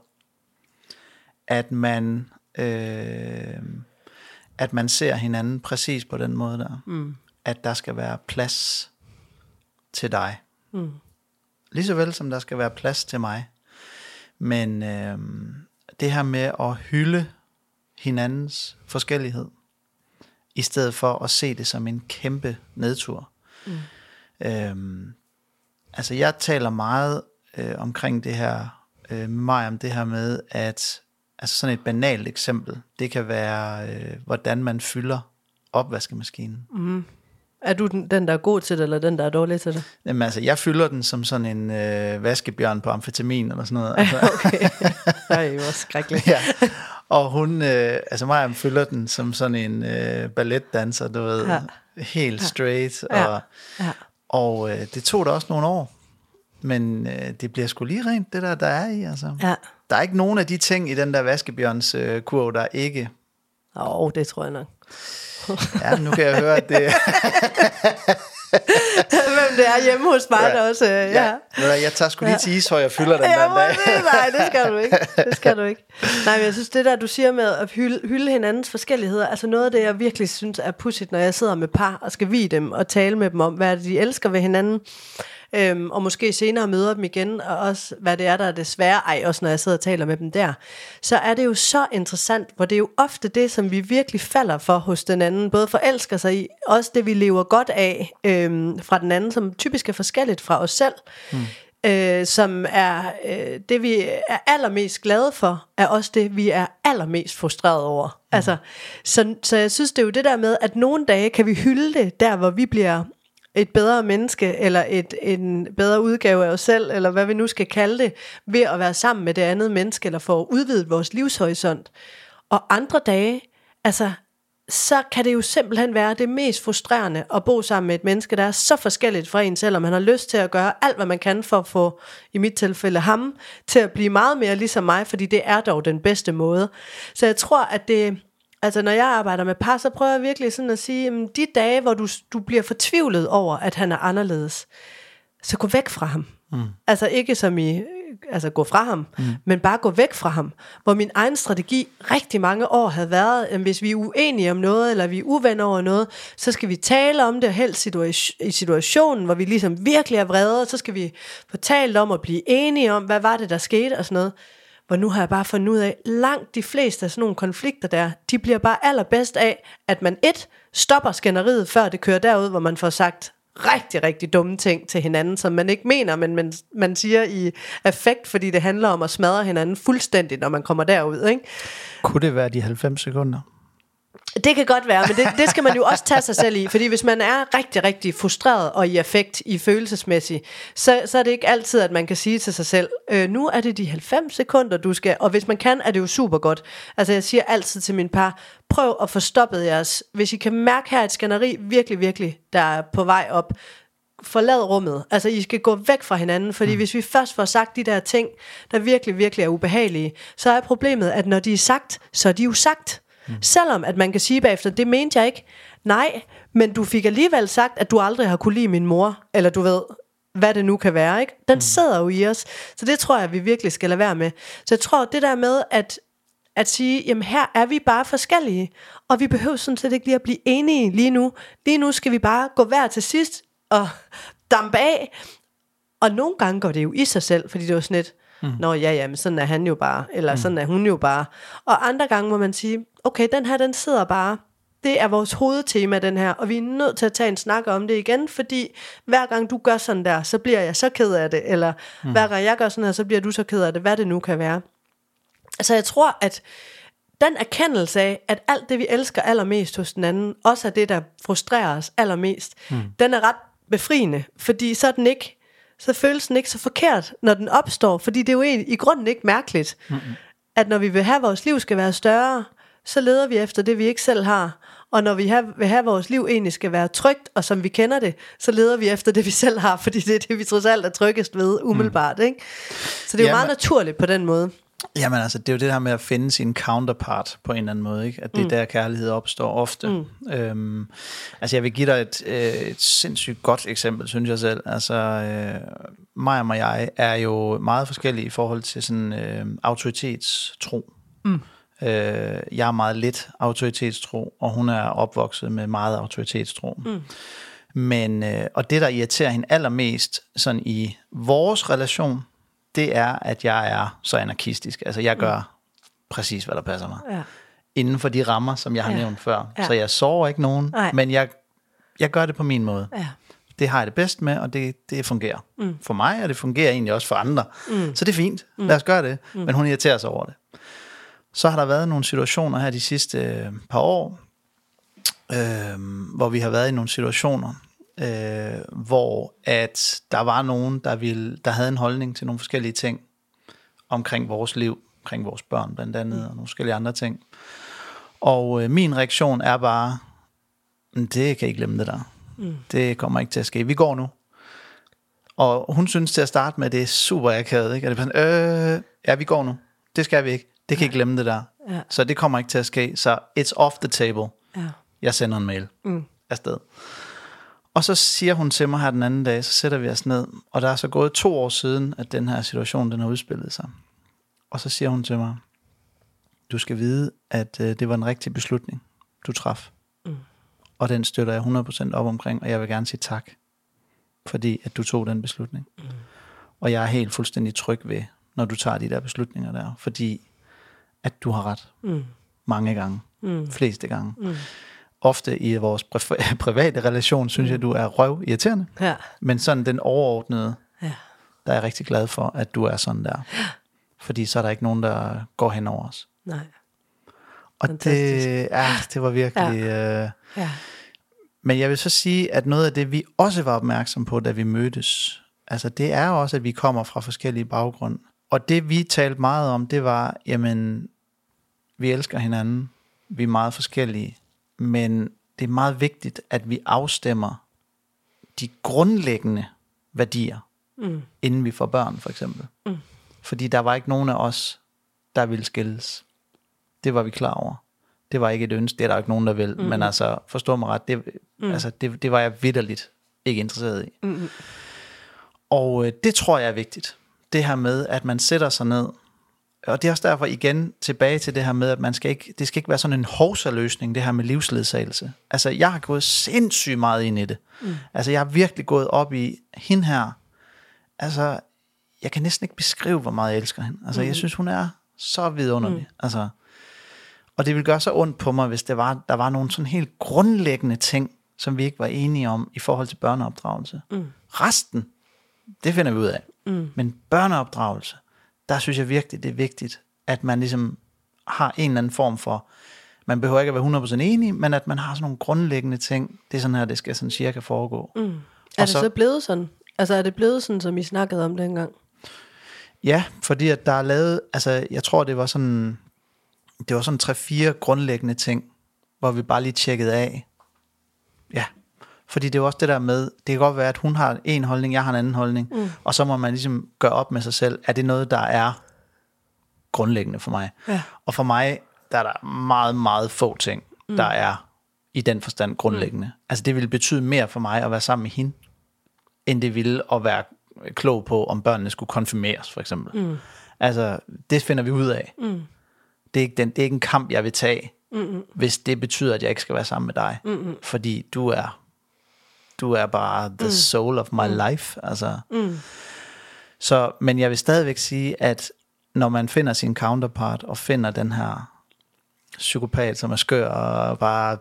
At man, øh, at man ser hinanden præcis på den måde der. Mm. At der skal være plads til dig. Mm. Lige så vel som der skal være plads til mig. Men øh, det her med at hylde hinandens forskellighed i stedet for at se det som en kæmpe nedtur. Mm. Øhm, altså jeg taler meget øh, omkring det her, øh, med mig om det her med, at altså sådan et banalt eksempel, det kan være, øh, hvordan man fylder opvaskemaskinen. Mm. Er du den, den, der er god til det, eller den, der er dårlig til det? Jamen altså, jeg fylder den som sådan en øh, vaskebjørn på amfetamin, eller sådan noget. Altså. okay, det jo også skrækkeligt. ja. Og hun, øh, altså mig fylder den som sådan en øh, balletdanser, du ved, ja. helt straight. Ja. Og, ja. og øh, det tog da også nogle år, men øh, det bliver sgu lige rent, det der, der er i. Altså. Ja. Der er ikke nogen af de ting i den der vaskebjørns øh, kurv, der ikke... Åh, oh, det tror jeg nok. ja, nu kan jeg høre, at det... hvem det er hjemme hos mig, ja. også, øh, ja. ja. Jeg tager sgu lige til Ishøj og fylder den ja, der dag. Det, nej, det skal du ikke. Det skal du ikke. Nej, men jeg synes, det der, du siger med at hylde, hylde hinandens forskelligheder, altså noget af det, jeg virkelig synes er pudsigt, når jeg sidder med par og skal vide dem og tale med dem om, hvad det, de elsker ved hinanden, øhm, og måske senere møder dem igen, og også hvad det er, der er det svære, ej, også når jeg sidder og taler med dem der, så er det jo så interessant, hvor det er jo ofte det, som vi virkelig falder for hos den anden, både forelsker sig i, også det, vi lever godt af øhm, fra den anden, som typisk er forskelligt fra os selv, mm. øh, som er øh, det, vi er allermest glade for, er også det, vi er allermest frustreret over. Mm. Altså, så, så jeg synes, det er jo det der med, at nogle dage kan vi hylde det, der hvor vi bliver et bedre menneske, eller et, en bedre udgave af os selv, eller hvad vi nu skal kalde det, ved at være sammen med det andet menneske, eller få udvidet vores livshorisont. Og andre dage, altså, så kan det jo simpelthen være det mest frustrerende at bo sammen med et menneske, der er så forskelligt fra en, selvom man har lyst til at gøre alt, hvad man kan for at få, i mit tilfælde ham, til at blive meget mere ligesom mig, fordi det er dog den bedste måde. Så jeg tror, at det, Altså, når jeg arbejder med par, så prøver jeg virkelig sådan at sige, at de dage, hvor du, du bliver fortvivlet over, at han er anderledes, så gå væk fra ham. Mm. Altså ikke som i, altså gå fra ham, mm. men bare gå væk fra ham. Hvor min egen strategi rigtig mange år havde været, at hvis vi er uenige om noget, eller vi er uvenner over noget, så skal vi tale om det helt i situationen, hvor vi ligesom virkelig er vrede, så skal vi fortælle om at blive enige om, hvad var det, der skete og sådan noget. Hvor nu har jeg bare fundet ud af, langt de fleste af sådan nogle konflikter der, de bliver bare allerbedst af, at man et, stopper skænderiet, før det kører derud, hvor man får sagt rigtig, rigtig dumme ting til hinanden, som man ikke mener, men man, man siger i affekt, fordi det handler om at smadre hinanden fuldstændigt, når man kommer derud. Ikke? Kunne det være de 90 sekunder? Det kan godt være, men det, det skal man jo også tage sig selv i, fordi hvis man er rigtig, rigtig frustreret og i affekt, i følelsesmæssigt, så, så er det ikke altid, at man kan sige til sig selv, øh, nu er det de 90 sekunder, du skal, og hvis man kan, er det jo super godt. Altså jeg siger altid til min par, prøv at få stoppet jeres, hvis I kan mærke her et skænderi virkelig, virkelig, der er på vej op, forlad rummet. Altså, I skal gå væk fra hinanden, fordi mm. hvis vi først får sagt de der ting, der virkelig, virkelig er ubehagelige, så er problemet, at når de er sagt, så er de jo sagt. Mm. Selvom at man kan sige bagefter, det mente jeg ikke. Nej, men du fik alligevel sagt, at du aldrig har kunne lide min mor, eller du ved, hvad det nu kan være, ikke? Den mm. sidder jo i os. Så det tror jeg, vi virkelig skal lade være med. Så jeg tror, det der med, at at sige, jamen her er vi bare forskellige, og vi behøver sådan set ikke lige at blive enige lige nu. Lige nu skal vi bare gå hver til sidst og dampe af. Og nogle gange går det jo i sig selv, fordi det er sådan et, mm. nå ja, ja, men sådan er han jo bare, eller mm. sådan er hun jo bare. Og andre gange må man sige, okay, den her, den sidder bare. Det er vores hovedtema, den her, og vi er nødt til at tage en snak om det igen, fordi hver gang du gør sådan der, så bliver jeg så ked af det, eller mm. hver gang jeg gør sådan her, så bliver du så ked af det, hvad det nu kan være. Altså jeg tror, at den erkendelse af, at alt det, vi elsker allermest hos den anden, også er det, der frustrerer os allermest, mm. den er ret befriende, fordi så er den ikke, så føles den ikke så forkert, når den opstår, fordi det er jo egentlig, i grunden ikke mærkeligt, mm-hmm. at når vi vil have, at vores liv skal være større, så leder vi efter det, vi ikke selv har. Og når vi vil have, at vores liv egentlig skal være trygt, og som vi kender det, så leder vi efter det, vi selv har, fordi det er det, vi trods alt er tryggest ved, umiddelbart. Mm. Ikke? Så det er jo Jamen, meget naturligt på den måde. Jamen altså, det er jo det her med at finde sin counterpart på en eller anden måde, ikke? at det er mm. der kærlighed opstår ofte. Mm. Øhm, altså jeg vil give dig et, øh, et sindssygt godt eksempel, synes jeg selv. Altså øh, mig og jeg er jo meget forskellige i forhold til sådan øh, autoritetstro. Mm. Øh, jeg er meget lidt autoritetstro, og hun er opvokset med meget autoritetstro. Mm. Men, øh, og det, der irriterer hende allermest sådan i vores relation, det er, at jeg er så anarkistisk. Altså, jeg gør mm. præcis, hvad der passer mig. Ja. Inden for de rammer, som jeg har ja. nævnt før. Ja. Så jeg sover ikke nogen, Nej. men jeg, jeg gør det på min måde. Ja. Det har jeg det bedst med, og det, det fungerer. Mm. For mig, og det fungerer egentlig også for andre. Mm. Så det er fint. Mm. Lad os gøre det. Mm. Men hun irriterer sig over det. Så har der været nogle situationer her de sidste øh, par år, øh, hvor vi har været i nogle situationer, øh, hvor at der var nogen, der, ville, der havde en holdning til nogle forskellige ting omkring vores liv, omkring vores børn blandt andet, og nogle forskellige andre ting. Og øh, min reaktion er bare, det kan I glemme det der. Mm. Det kommer ikke til at ske. Vi går nu. Og hun synes til at starte med, at det er super akavet. Ikke? Er det sådan, øh, ja, vi går nu. Det skal vi ikke. Det kan ja. I glemme det der. Ja. Så det kommer ikke til at ske. Så it's off the table. Ja. Jeg sender en mail mm. afsted. Og så siger hun til mig her den anden dag, så sætter vi os ned, og der er så gået to år siden, at den her situation, den har udspillet sig. Og så siger hun til mig, du skal vide, at øh, det var en rigtig beslutning, du traf. Mm. Og den støtter jeg 100% op omkring, og jeg vil gerne sige tak, fordi at du tog den beslutning. Mm. Og jeg er helt fuldstændig tryg ved, når du tager de der beslutninger der, fordi at du har ret mm. mange gange, mm. fleste gange. Mm. Ofte i vores pri- private relation, synes mm. jeg, du er røv irriterende. Ja. Men sådan den overordnede, ja. der er jeg rigtig glad for, at du er sådan der. Ja. Fordi så er der ikke nogen, der går hen over os. Nej. Og det, ja, det var virkelig... Ja. Øh, ja. Men jeg vil så sige, at noget af det, vi også var opmærksom på, da vi mødtes, altså det er også, at vi kommer fra forskellige baggrunde. Og det vi talte meget om, det var, jamen, vi elsker hinanden, vi er meget forskellige, men det er meget vigtigt, at vi afstemmer de grundlæggende værdier, mm. inden vi får børn, for eksempel. Mm. Fordi der var ikke nogen af os, der ville skilles. Det var vi klar over. Det var ikke et ønske, det er der ikke nogen, der vil. Mm. Men altså, forstå mig ret, det, mm. altså, det, det var jeg vidderligt ikke interesseret i. Mm. Og øh, det tror jeg er vigtigt. Det her med, at man sætter sig ned, og det er også derfor igen tilbage til det her med, at man skal ikke, det skal ikke være sådan en hovsaløsning, det her med livsledsagelse. Altså, jeg har gået sindssygt meget ind i det. Mm. Altså, jeg har virkelig gået op i hende her. Altså, jeg kan næsten ikke beskrive, hvor meget jeg elsker hende. Altså, mm. jeg synes, hun er så vidunderlig. Mm. Altså, og det ville gøre så ondt på mig, hvis det var, der var nogle sådan helt grundlæggende ting, som vi ikke var enige om i forhold til børneopdragelse. Mm. Resten, det finder vi ud af. Mm. Men børneopdragelse, der synes jeg virkelig, det er vigtigt, at man ligesom har en eller anden form for, man behøver ikke at være 100% enig, men at man har sådan nogle grundlæggende ting, det er sådan her, det skal sådan cirka foregå. Mm. Er det så, så blevet sådan? Altså er det blevet sådan, som I snakkede om dengang? Ja, fordi at der er lavet, altså jeg tror det var sådan, det var sådan tre-fire grundlæggende ting, hvor vi bare lige tjekkede af. Fordi det er også det der med, det kan godt være, at hun har en holdning, jeg har en anden holdning, mm. og så må man ligesom gøre op med sig selv, er det noget, der er grundlæggende for mig? Ja. Og for mig, der er der meget, meget få ting, mm. der er i den forstand grundlæggende. Mm. Altså det ville betyde mere for mig at være sammen med hende, end det ville at være klog på, om børnene skulle konfirmeres, for eksempel. Mm. Altså, det finder vi ud af. Mm. Det, er ikke den, det er ikke en kamp, jeg vil tage, mm hvis det betyder, at jeg ikke skal være sammen med dig. mm Fordi du er du er bare the mm. soul of my mm. life. Altså. Mm. Så, men jeg vil stadigvæk sige, at når man finder sin counterpart, og finder den her psykopat, som er skør og bare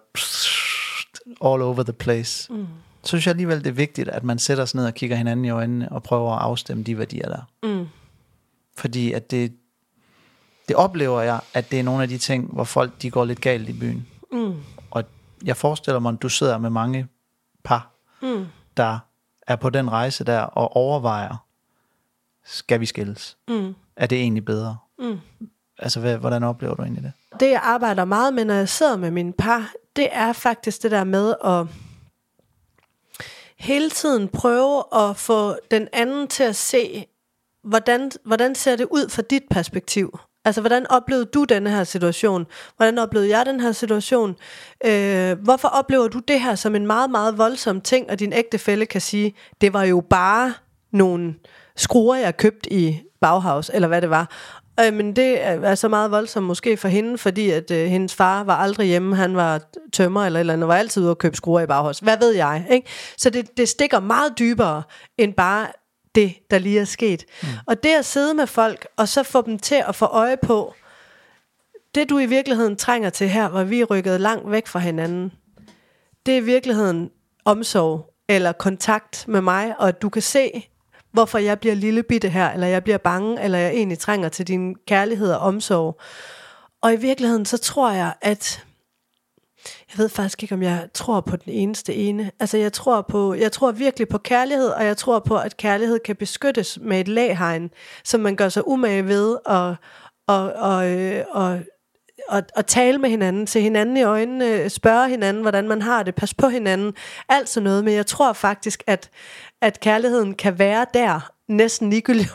all over the place, mm. så synes jeg alligevel, det er vigtigt, at man sætter sig ned og kigger hinanden i øjnene, og prøver at afstemme de værdier der. Mm. Fordi at det, det oplever jeg, at det er nogle af de ting, hvor folk de går lidt galt i byen. Mm. Og jeg forestiller mig, at du sidder med mange par, mm. der er på den rejse der og overvejer, skal vi skilles? Mm. Er det egentlig bedre? Mm. Altså, hvad, hvordan oplever du egentlig det? Det, jeg arbejder meget med, når jeg sidder med mine par, det er faktisk det der med at hele tiden prøve at få den anden til at se, hvordan, hvordan ser det ud fra dit perspektiv? Altså, hvordan oplevede du denne her situation? Hvordan oplevede jeg den her situation? Øh, hvorfor oplever du det her som en meget, meget voldsom ting, og din ægtefælle kan sige, det var jo bare nogle skruer, jeg købte i Bauhaus, eller hvad det var. Øh, men det er så meget voldsomt måske for hende, fordi at øh, hendes far var aldrig hjemme, han var tømmer eller eller andet, var altid ude at købe skruer i Bauhaus. Hvad ved jeg? Ikke? Så det, det stikker meget dybere end bare det, der lige er sket. Mm. Og det at sidde med folk, og så få dem til at få øje på, det du i virkeligheden trænger til her, hvor vi er rykket langt væk fra hinanden, det er i virkeligheden omsorg eller kontakt med mig, og at du kan se, hvorfor jeg bliver lille bitte her, eller jeg bliver bange, eller jeg egentlig trænger til din kærlighed og omsorg. Og i virkeligheden, så tror jeg, at jeg ved faktisk ikke, om jeg tror på den eneste ene. Altså jeg tror, på, jeg tror virkelig på kærlighed, og jeg tror på, at kærlighed kan beskyttes med et laghegn, som man gør sig umage ved og, og, og, og, og, og tale med hinanden, se hinanden i øjnene, spørge hinanden, hvordan man har det, pas på hinanden, alt sådan noget. Men jeg tror faktisk, at, at kærligheden kan være der, næsten ligegyldigt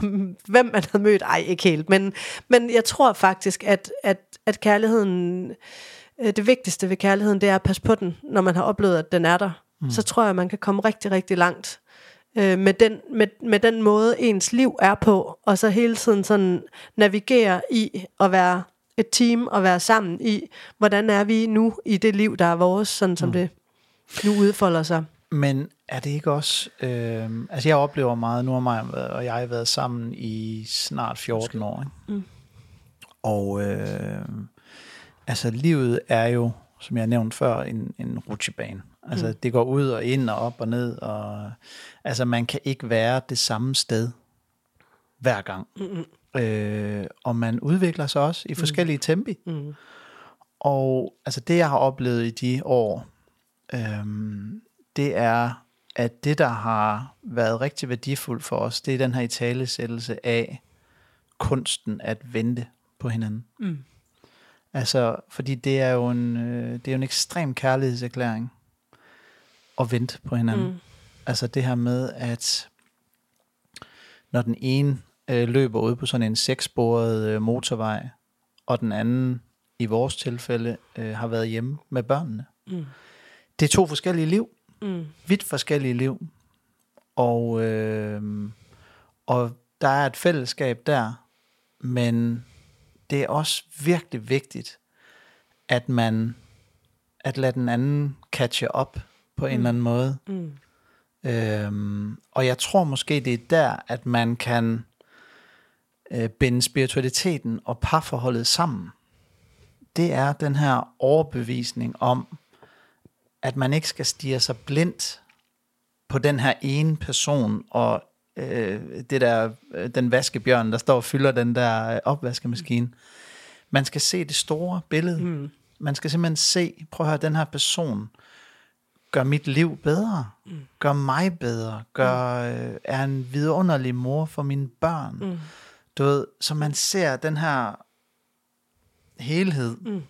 hvem man har mødt. Ej, ikke helt, men, men jeg tror faktisk, at, at, at kærligheden Øh, det vigtigste ved kærligheden, det er at passe på den, når man har oplevet, at den er der. mm. så tror jeg, man kan komme rigtig, rigtig langt øh, med, den, med, med den måde, ens liv er på, og så hele tiden sådan navigere i at være et team og være sammen i, hvordan er vi nu i det liv, der er vores, sådan som mm. det nu udfolder sig. Men er det ikke også... Øh, altså jeg oplever meget, nu har mig og jeg været sammen i snart 14 år. Ikke? Mm. Og øh, altså livet er jo, som jeg nævnte før, en, en rutsjebane. Altså mm. det går ud og ind og op og ned. Og, altså man kan ikke være det samme sted hver gang. Mm-hmm. Øh, og man udvikler sig også i mm. forskellige mm. tempi. Mm. Og altså det jeg har oplevet i de år, øh, det er, at det, der har været rigtig værdifuldt for os, det er den her italesættelse af kunsten at vente på hinanden. Mm. Altså, fordi det er jo en, øh, det er jo en ekstrem kærlighedserklæring at vente på hinanden. Mm. Altså det her med, at når den ene øh, løber ud på sådan en sekssporet øh, motorvej, og den anden, i vores tilfælde, øh, har været hjemme med børnene. Mm. Det er to forskellige liv. Mm. Vidt forskellige liv. Og, øh, og der er et fællesskab der, men det er også virkelig vigtigt, at man at lade den anden catche op på en mm. eller anden måde. Mm. Øhm, og jeg tror måske, det er der, at man kan øh, binde spiritualiteten og parforholdet sammen. Det er den her overbevisning om, at man ikke skal stige sig blindt på den her ene person, og øh, det der, øh, den vaskebjørn, der står og fylder den der øh, opvaskemaskine. Man skal se det store billede. Mm. Man skal simpelthen se, prøv at høre, den her person gør mit liv bedre, mm. gør mig bedre, gør, øh, er en vidunderlig mor for mine børn. Mm. Du ved, så man ser den her helhed. Mm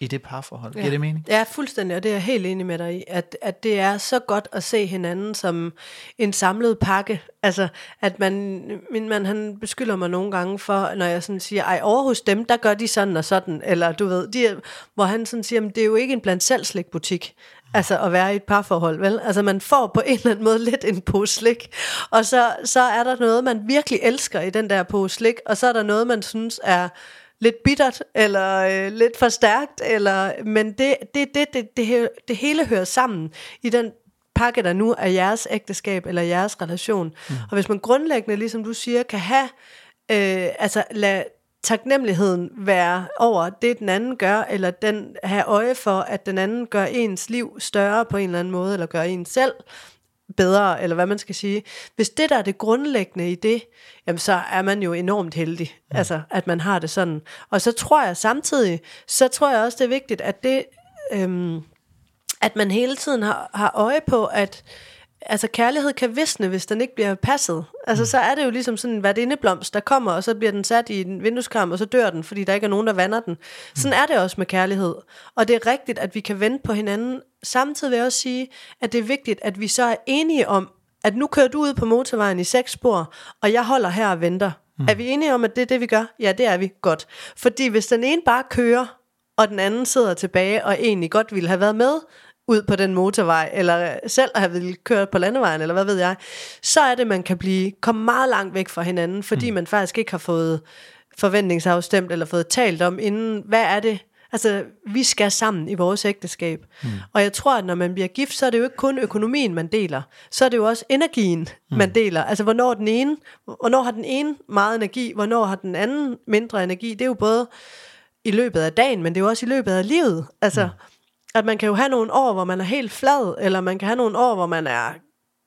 i det parforhold. Ja. Giver det mening? Ja, fuldstændig, og det er jeg helt enig med dig i, at, at det er så godt at se hinanden som en samlet pakke. Altså, at man, min mand, han beskylder mig nogle gange for, når jeg sådan siger, ej, over hos dem, der gør de sådan og sådan, eller du ved, de, hvor han sådan siger, det er jo ikke en blandt selv slikbutik, altså at være i et parforhold, vel? Altså man får på en eller anden måde lidt en pose slik, og så, så er der noget, man virkelig elsker i den der pose slik, og så er der noget, man synes er lidt bittert, eller øh, lidt for stærkt, eller, men det, det, det, det, det, det hele hører sammen i den pakke, der nu er jeres ægteskab, eller jeres relation. Mm. Og hvis man grundlæggende, ligesom du siger, kan have, øh, altså lad taknemmeligheden være over det, den anden gør, eller den have øje for, at den anden gør ens liv større på en eller anden måde, eller gør en selv bedre, eller hvad man skal sige. Hvis det, der er det grundlæggende i det, jamen så er man jo enormt heldig, ja. altså at man har det sådan. Og så tror jeg samtidig, så tror jeg også, det er vigtigt, at det, øhm, at man hele tiden har, har øje på, at altså kærlighed kan visne, hvis den ikke bliver passet. Altså mm. så er det jo ligesom sådan en værtindeblomst, der kommer, og så bliver den sat i en vindueskarm, og så dør den, fordi der ikke er nogen, der vander den. Sådan mm. er det også med kærlighed. Og det er rigtigt, at vi kan vente på hinanden. Samtidig vil jeg også sige, at det er vigtigt, at vi så er enige om, at nu kører du ud på motorvejen i seks spor, og jeg holder her og venter. Mm. Er vi enige om, at det er det, vi gør? Ja, det er vi. Godt. Fordi hvis den ene bare kører, og den anden sidder tilbage og egentlig godt ville have været med, ud på den motorvej, eller selv have ville køre på landevejen, eller hvad ved jeg, så er det, man kan blive komme meget langt væk fra hinanden, fordi mm. man faktisk ikke har fået forventningsafstemt, eller fået talt om inden, hvad er det, Altså, vi skal sammen i vores ægteskab. Mm. Og jeg tror, at når man bliver gift, så er det jo ikke kun økonomien, man deler. Så er det jo også energien, mm. man deler. Altså, hvornår, den ene, hvornår har den ene meget energi, hvornår har den anden mindre energi. Det er jo både i løbet af dagen, men det er jo også i løbet af livet. Altså, mm at man kan jo have nogle år, hvor man er helt flad, eller man kan have nogle år, hvor man er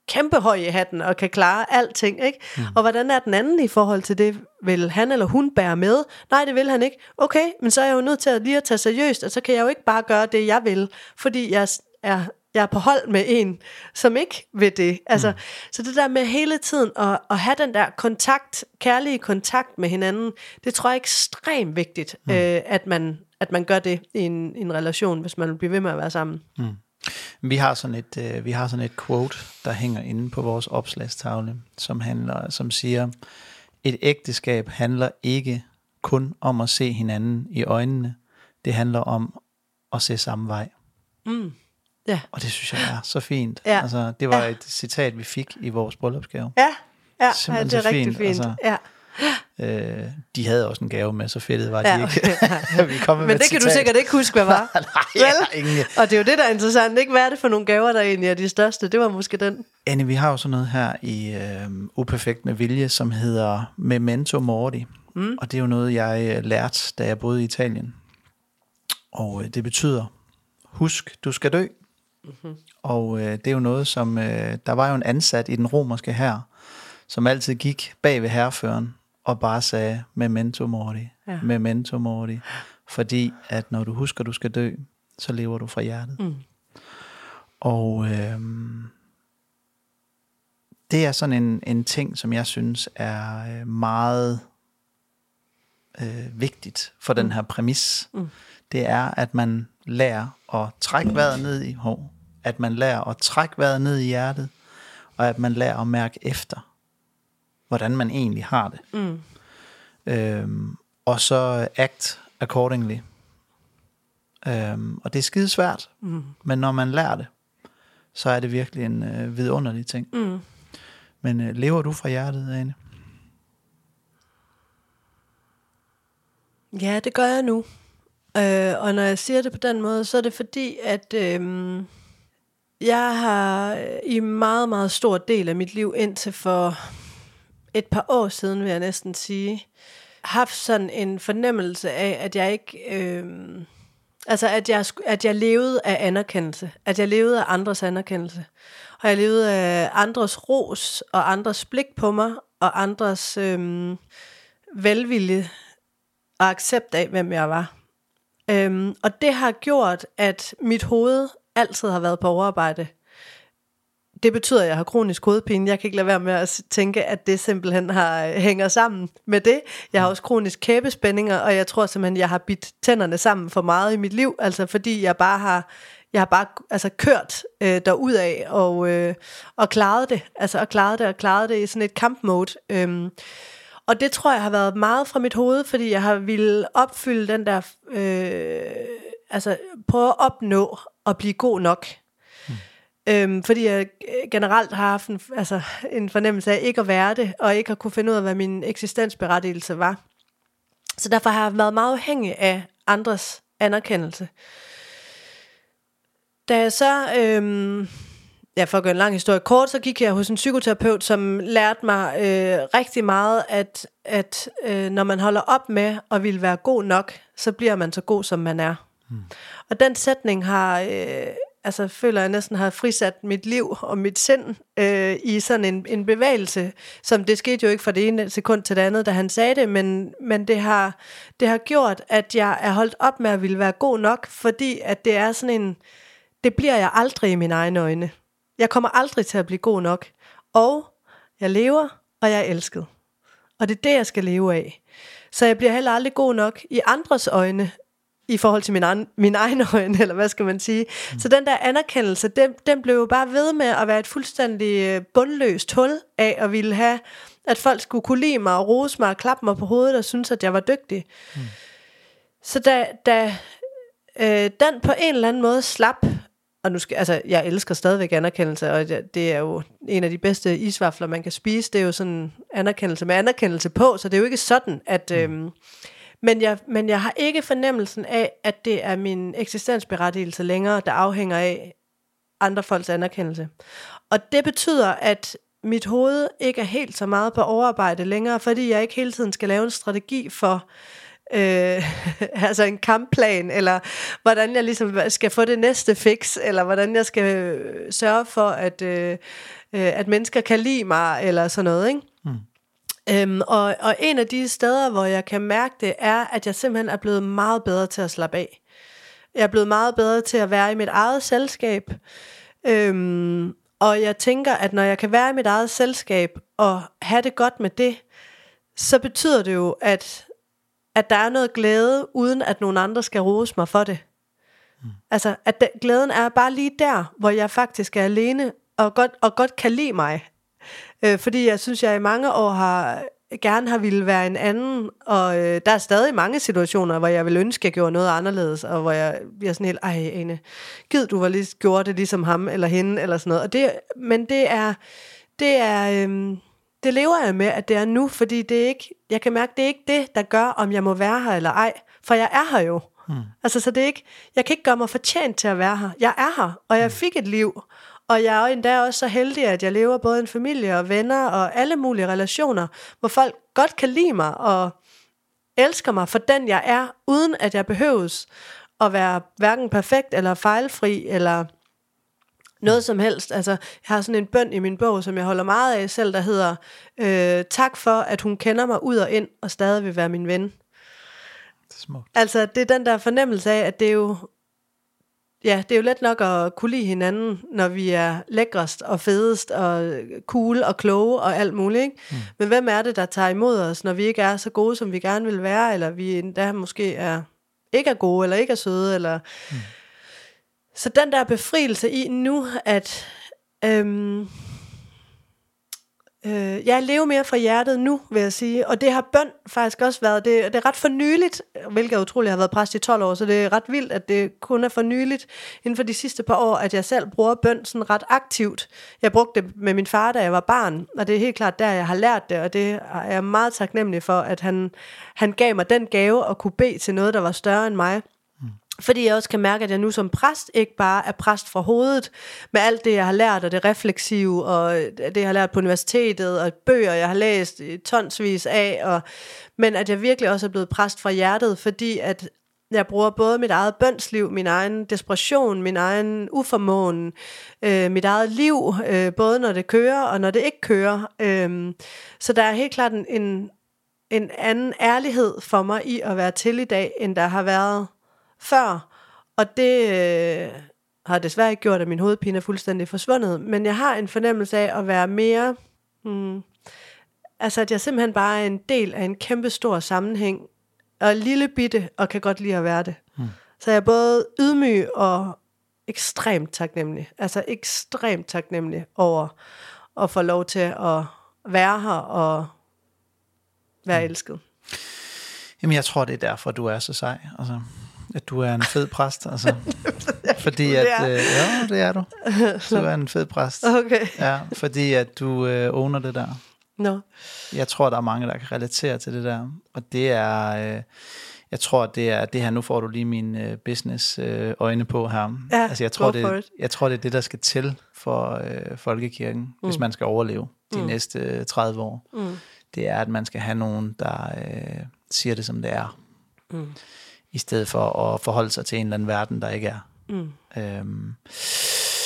kæmpe høj i hatten og kan klare alting, ikke? Mm. Og hvordan er den anden i forhold til det? Vil han eller hun bære med? Nej, det vil han ikke. Okay, men så er jeg jo nødt til at lige at tage seriøst, og så kan jeg jo ikke bare gøre det, jeg vil, fordi jeg er jeg er på hold med en, som ikke vil det. Altså, mm. Så det der med hele tiden at, at have den der kontakt, kærlige kontakt med hinanden, det tror jeg er ekstremt vigtigt, mm. øh, at, man, at man gør det i en, en relation, hvis man vil blive ved med at være sammen. Mm. Vi har sådan et øh, vi har sådan et quote der hænger inde på vores opslagstavle, som handler som siger et ægteskab handler ikke kun om at se hinanden i øjnene. Det handler om at se samme vej. Mm. Ja. Og det synes jeg er så fint. Ja. Altså, det var Ja. et citat, vi fik i vores bryllupsgave. Ja, ja, ja det er rigtig fint, fint. altså. Ja. Øh, de havde også en gave med, så fedtet var de Ja. ikke. vi kom med Men et det kan du sikkert ikke huske, hvad var. Nej, har ingen. Og det er jo det, der er interessant. Ikke? Hvad er det for nogle gaver, der egentlig er de største? Det var måske den. Anne, vi har jo sådan noget her i øh, Uperfekt med Vilje, som hedder Memento Mori. Mm. Og det er jo noget, jeg øh, lærte, da jeg boede i Italien. Og øh, det betyder, husk, du skal dø. Mm-hmm. Og øh, det er jo noget, som, øh, der var jo en ansat i den romerske hær, som altid gik bag ved herreføren og bare sagde, Memento Mori, Ja. Memento Mori. Fordi at når du husker, du skal dø, så lever du fra hjertet. Mm. Og øh, det er sådan en, en ting, som jeg synes er øh, meget øh, vigtigt for den her præmis. Mm. Det er, at man lærer at trække vejret ned i hår, at man lærer at trække vejret ned i hjertet, og at man lærer at mærke efter, hvordan man egentlig har det. Mm. Øhm, og så act accordingly. Øhm, og det er skide svært, Mm. men når man lærer det, så er det virkelig en øh, vidunderlig ting. Mm. Men øh, lever du fra hjertet, Ane? Ja, det gør jeg nu. Øh, og når jeg siger det på den måde, så er det fordi, at øh, jeg har øh, i meget, meget stor del af mit liv indtil for et par år siden, vil jeg næsten sige, haft sådan en fornemmelse af, at jeg ikke... Øh, altså, at jeg, at jeg levede af anerkendelse. At jeg levede af andres anerkendelse. Og jeg levede af andres ros, og andres blik på mig, og andres øh, velvilje og accept af, hvem jeg var. Øhm, og det har gjort, at mit hoved altid har været på overarbejde. Det betyder, at jeg har kronisk hovedpine. Jeg kan ikke lade være med at tænke, at det simpelthen har, øh, hænger sammen med det. Jeg har også kronisk kæbespændinger, og jeg tror simpelthen, jeg har bidt tænderne sammen for meget i mit liv. Altså fordi jeg bare har, jeg har bare altså, kørt øh, af og, øh, og klaret det. Altså og klaret det og klaret det i sådan et kampmode. Øhm, og det tror jeg har været meget fra mit hoved, fordi jeg har ville opfylde den der, øh, altså prøve at opnå at blive god nok. Øhm, fordi jeg generelt har haft en, altså, en fornemmelse af ikke at være det, og ikke at kunne finde ud af, hvad min eksistensberettigelse var. Så derfor har jeg været meget afhængig af andres anerkendelse. Da jeg så, øhm, ja, for at gøre en lang historie kort, så gik jeg hos en psykoterapeut, som lærte mig øh, rigtig meget, at, at øh, når man holder op med at ville være god nok, så bliver man så god, som man er. Mm. Og den sætning har, øh, altså føler jeg næsten har frisat mit liv og mit sind øh, i sådan en, en bevægelse, som det skete jo ikke fra det ene sekund til det andet, da han sagde det, men, men det, har, det har gjort, at jeg er holdt op med at ville være god nok, fordi at det er sådan en, det bliver jeg aldrig i mine egne øjne. Jeg kommer aldrig til at blive god nok. Og jeg lever, og jeg er elsket. Og det er det, jeg skal leve af. Så jeg bliver heller aldrig god nok i andres øjne, i forhold til min, an, min egen øjne, eller hvad skal man sige. Mm. Så den der anerkendelse, den, den blev jo bare ved med at være et fuldstændig øh, bundløst hul af at ville have, at folk skulle kunne lide mig og rose mig og klappe mig på hovedet og synes, at jeg var dygtig. Mm. Så da, da øh, den på en eller anden måde slap, og nu skal, altså, jeg elsker stadigvæk anerkendelse, og det, er jo en af de bedste isvafler, man kan spise. Det er jo sådan anerkendelse med anerkendelse på, så det er jo ikke sådan, at... Øhm, men, jeg, men jeg har ikke fornemmelsen af, at det er min eksistensberettigelse længere, der afhænger af andre folks anerkendelse. Og det betyder, at mit hoved ikke er helt så meget på overarbejde længere, fordi jeg ikke hele tiden skal lave en strategi for, øh, altså en kampplan, eller hvordan jeg ligesom skal få det næste fix, eller hvordan jeg skal øh, sørge for, at, øh, øh, at mennesker kan lide mig, eller sådan noget, ikke? Mm. Øhm, og, og en af de steder, hvor jeg kan mærke det, er, at jeg simpelthen er blevet meget bedre til at slappe af. Jeg er blevet meget bedre til at være i mit eget selskab. Øhm, og jeg tænker, at når jeg kan være i mit eget selskab og have det godt med det, så betyder det jo, at, at der er noget glæde, uden at nogen andre skal rose mig for det. Mm. Altså, at det, glæden er bare lige der, hvor jeg faktisk er alene og godt, og godt kan lide mig. Øh, fordi jeg synes, jeg i mange år har gerne har ville være en anden, og øh, der er stadig mange situationer, hvor jeg vil ønske, at jeg gjorde noget anderledes, og hvor jeg bliver sådan helt, ej Ane, gid du var lige gjort det ligesom ham eller hende, eller sådan noget. Og det, men det er, det er, øh, det lever jeg med, at det er nu, fordi det er ikke, jeg kan mærke, det er ikke det, der gør, om jeg må være her eller ej, for jeg er her jo. Hmm. Altså, så det er ikke, jeg kan ikke gøre mig fortjent til at være her. Jeg er her, og jeg fik et liv, og jeg er endda også så heldig, at jeg lever både en familie og venner og alle mulige relationer, hvor folk godt kan lide mig og elsker mig for den, jeg er, uden at jeg behøves at være hverken perfekt eller fejlfri eller noget som helst. Altså, jeg har sådan en bøn i min bog, som jeg holder meget af selv, der hedder, øh, tak for, at hun kender mig ud og ind, og stadig vil være min ven. Det er smukt. Altså, det er den der fornemmelse af, at det er jo, ja, det er jo let nok at kunne lide hinanden, når vi er lækrest og fedest og cool og kloge og alt muligt. Ikke? Mm. Men hvem er det, der tager imod os, når vi ikke er så gode, som vi gerne vil være, eller vi endda måske er, ikke er gode, eller ikke er søde, eller... Mm. Så den der befrielse i nu, at øhm, øh, jeg lever mere fra hjertet nu, vil jeg sige. Og det har bøn faktisk også været. Det, det er ret fornyeligt, hvilket er utroligt har været præst i 12 år, så det er ret vildt, at det kun er for nyligt inden for de sidste par år, at jeg selv bruger bøn sådan ret aktivt. Jeg brugte det med min far, da jeg var barn, og det er helt klart der, jeg har lært det, og det er jeg meget taknemmelig for, at han, han gav mig den gave at kunne bede til noget, der var større end mig. Fordi jeg også kan mærke, at jeg nu som præst ikke bare er præst fra hovedet, med alt det, jeg har lært, og det refleksive, og øh, det, jeg har lært på universitetet, og bøger, jeg har læst tonsvis af, og, men at jeg virkelig også er blevet præst fra hjertet, fordi at jeg bruger både mit eget bønsliv, min egen desperation, min egen uformåen, øh, mit eget liv, øh, både når det kører og når det ikke kører. Øh, så der er helt klart en, en, en anden ærlighed for mig i at være til i dag, end der har været før, og det øh, har desværre ikke gjort, at min hovedpine er fuldstændig forsvundet, men jeg har en fornemmelse af at være mere, hmm, altså at jeg simpelthen bare er en del af en kæmpe stor sammenhæng, og lille bitte, og kan godt lide at være det. Hmm. Så jeg er både ydmyg og ekstremt taknemmelig, altså ekstremt taknemmelig over at få lov til at være her og være hmm. elsket. Jamen, jeg tror, det er derfor, du er så sej. Altså, at du er en fed præst, altså. fordi at, øh, ja, det er du. Du er en fed præst. Okay. Ja, fordi at du øh, owner det der. No. Jeg tror, der er mange, der kan relatere til det der. Og det er, øh, jeg tror, det er det her, nu får du lige min øh, business øh, øjne på her. Ja, altså, jeg tror, det, jeg tror, det er det, der skal til for øh, folkekirken, mm. hvis man skal overleve de mm. næste 30 år. Mm. Det er, at man skal have nogen, der øh, siger det, som det er. Mm i stedet for at forholde sig til en eller anden verden, der ikke er. Mm. Øhm,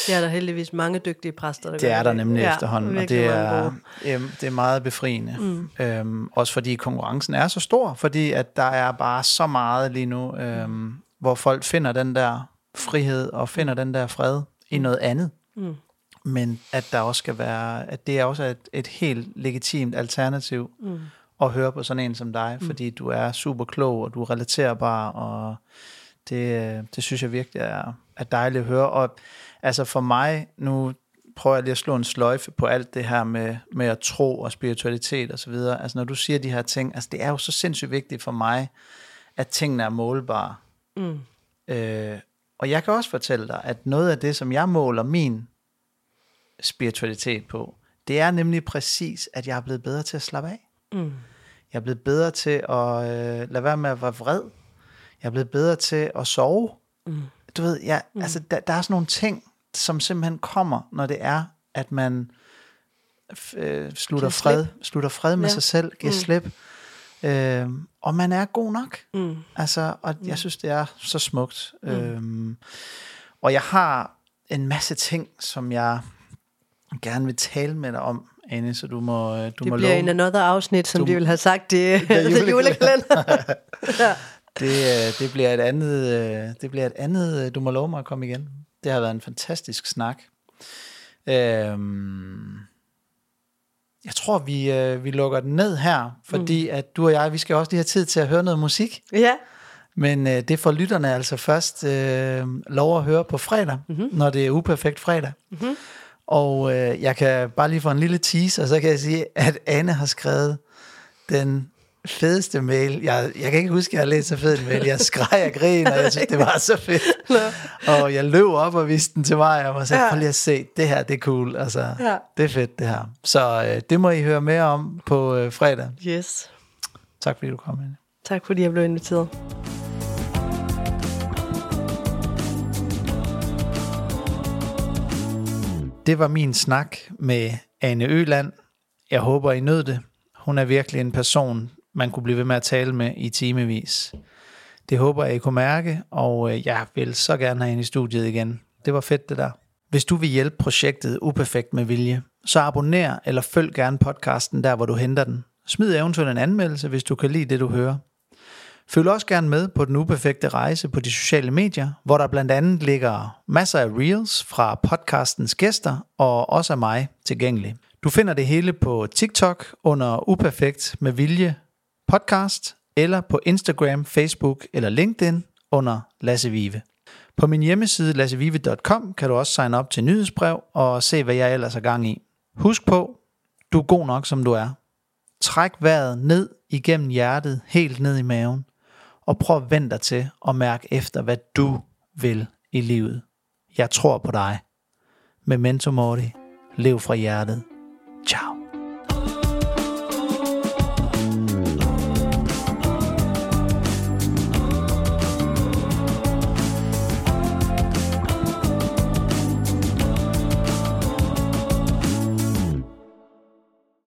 det er der heldigvis mange dygtige præster, der Det er der nemlig ja, efterhånden, og det er, øhm, det er meget befriende. Mm. Øhm, også fordi konkurrencen er så stor, fordi at der er bare så meget lige nu, øhm, hvor folk finder den der frihed og finder den der fred i noget andet. Mm. Men at der også skal være, at det er også et, et helt legitimt alternativ. Mm at høre på sådan en som dig, mm. fordi du er super klog, og du er relaterbar, og det, det synes jeg virkelig er, er dejligt at høre. Og altså for mig, nu prøver jeg lige at slå en sløjfe på alt det her med, med at tro og spiritualitet og så videre. Altså når du siger de her ting, altså det er jo så sindssygt vigtigt for mig, at tingene er målbare. Mm. Øh, og jeg kan også fortælle dig, at noget af det, som jeg måler min spiritualitet på, det er nemlig præcis, at jeg er blevet bedre til at slappe af. Mm. Jeg er blevet bedre til at øh, lade være med at være vred. Jeg er blevet bedre til at sove. Mm. Du ved, jeg, mm. altså, der, der er sådan nogle ting, som simpelthen kommer, når det er, at man øh, slutter, fred, slutter fred med ja. sig selv, giver mm. slip. Øh, og man er god nok. Mm. Altså, og mm. jeg synes, det er så smukt. Mm. Øh, og jeg har en masse ting, som jeg gerne vil tale med dig om, Anne, så du må, øh, du det må bliver love. en another afsnit, som du, de vil have sagt i julekalender. julekalender. ja. det, øh, det, bliver et andet, øh, det bliver et andet, du må love mig at komme igen. Det har været en fantastisk snak. Øhm, jeg tror, vi, vi lukker den ned her, fordi mm. at du og jeg, vi skal også lige have tid til at høre noget musik. Ja. Men øh, det får lytterne altså først øh, lov at høre på fredag, mm-hmm. når det er uperfekt fredag. Mm-hmm. Og øh, jeg kan bare lige få en lille tease, og så kan jeg sige, at Anne har skrevet den fedeste mail. Jeg, jeg kan ikke huske, at jeg har læst så fed en mail. Jeg skreg og grin, og jeg synes, det var så fedt. og jeg løb op og viste den til mig, og sagde, ja. prøv lige at se, det her, det er cool. Altså, ja. det er fedt, det her. Så øh, det må I høre mere om på øh, fredag. Yes. Tak fordi du kom ind. Tak fordi jeg blev inviteret. Det var min snak med Ane Øland. Jeg håber, I nød det. Hun er virkelig en person, man kunne blive ved med at tale med i timevis. Det håber jeg, I kunne mærke, og øh, jeg vil så gerne have hende i studiet igen. Det var fedt, det der. Hvis du vil hjælpe projektet Uperfekt med vilje, så abonner eller følg gerne podcasten der, hvor du henter den. Smid eventuelt en anmeldelse, hvis du kan lide det, du hører. Følg også gerne med på den uperfekte rejse på de sociale medier, hvor der blandt andet ligger masser af reels fra podcastens gæster og også af mig tilgængelig. Du finder det hele på TikTok under Uperfekt med Vilje podcast, eller på Instagram, Facebook eller LinkedIn under Lasse Vive. På min hjemmeside lassevive.com kan du også signe op til nyhedsbrev og se, hvad jeg ellers er gang i. Husk på, du er god nok, som du er. Træk vejret ned igennem hjertet, helt ned i maven, og prøv at vente dig til at mærke efter, hvad du vil i livet. Jeg tror på dig. Memento mori. Lev fra hjertet. Ciao.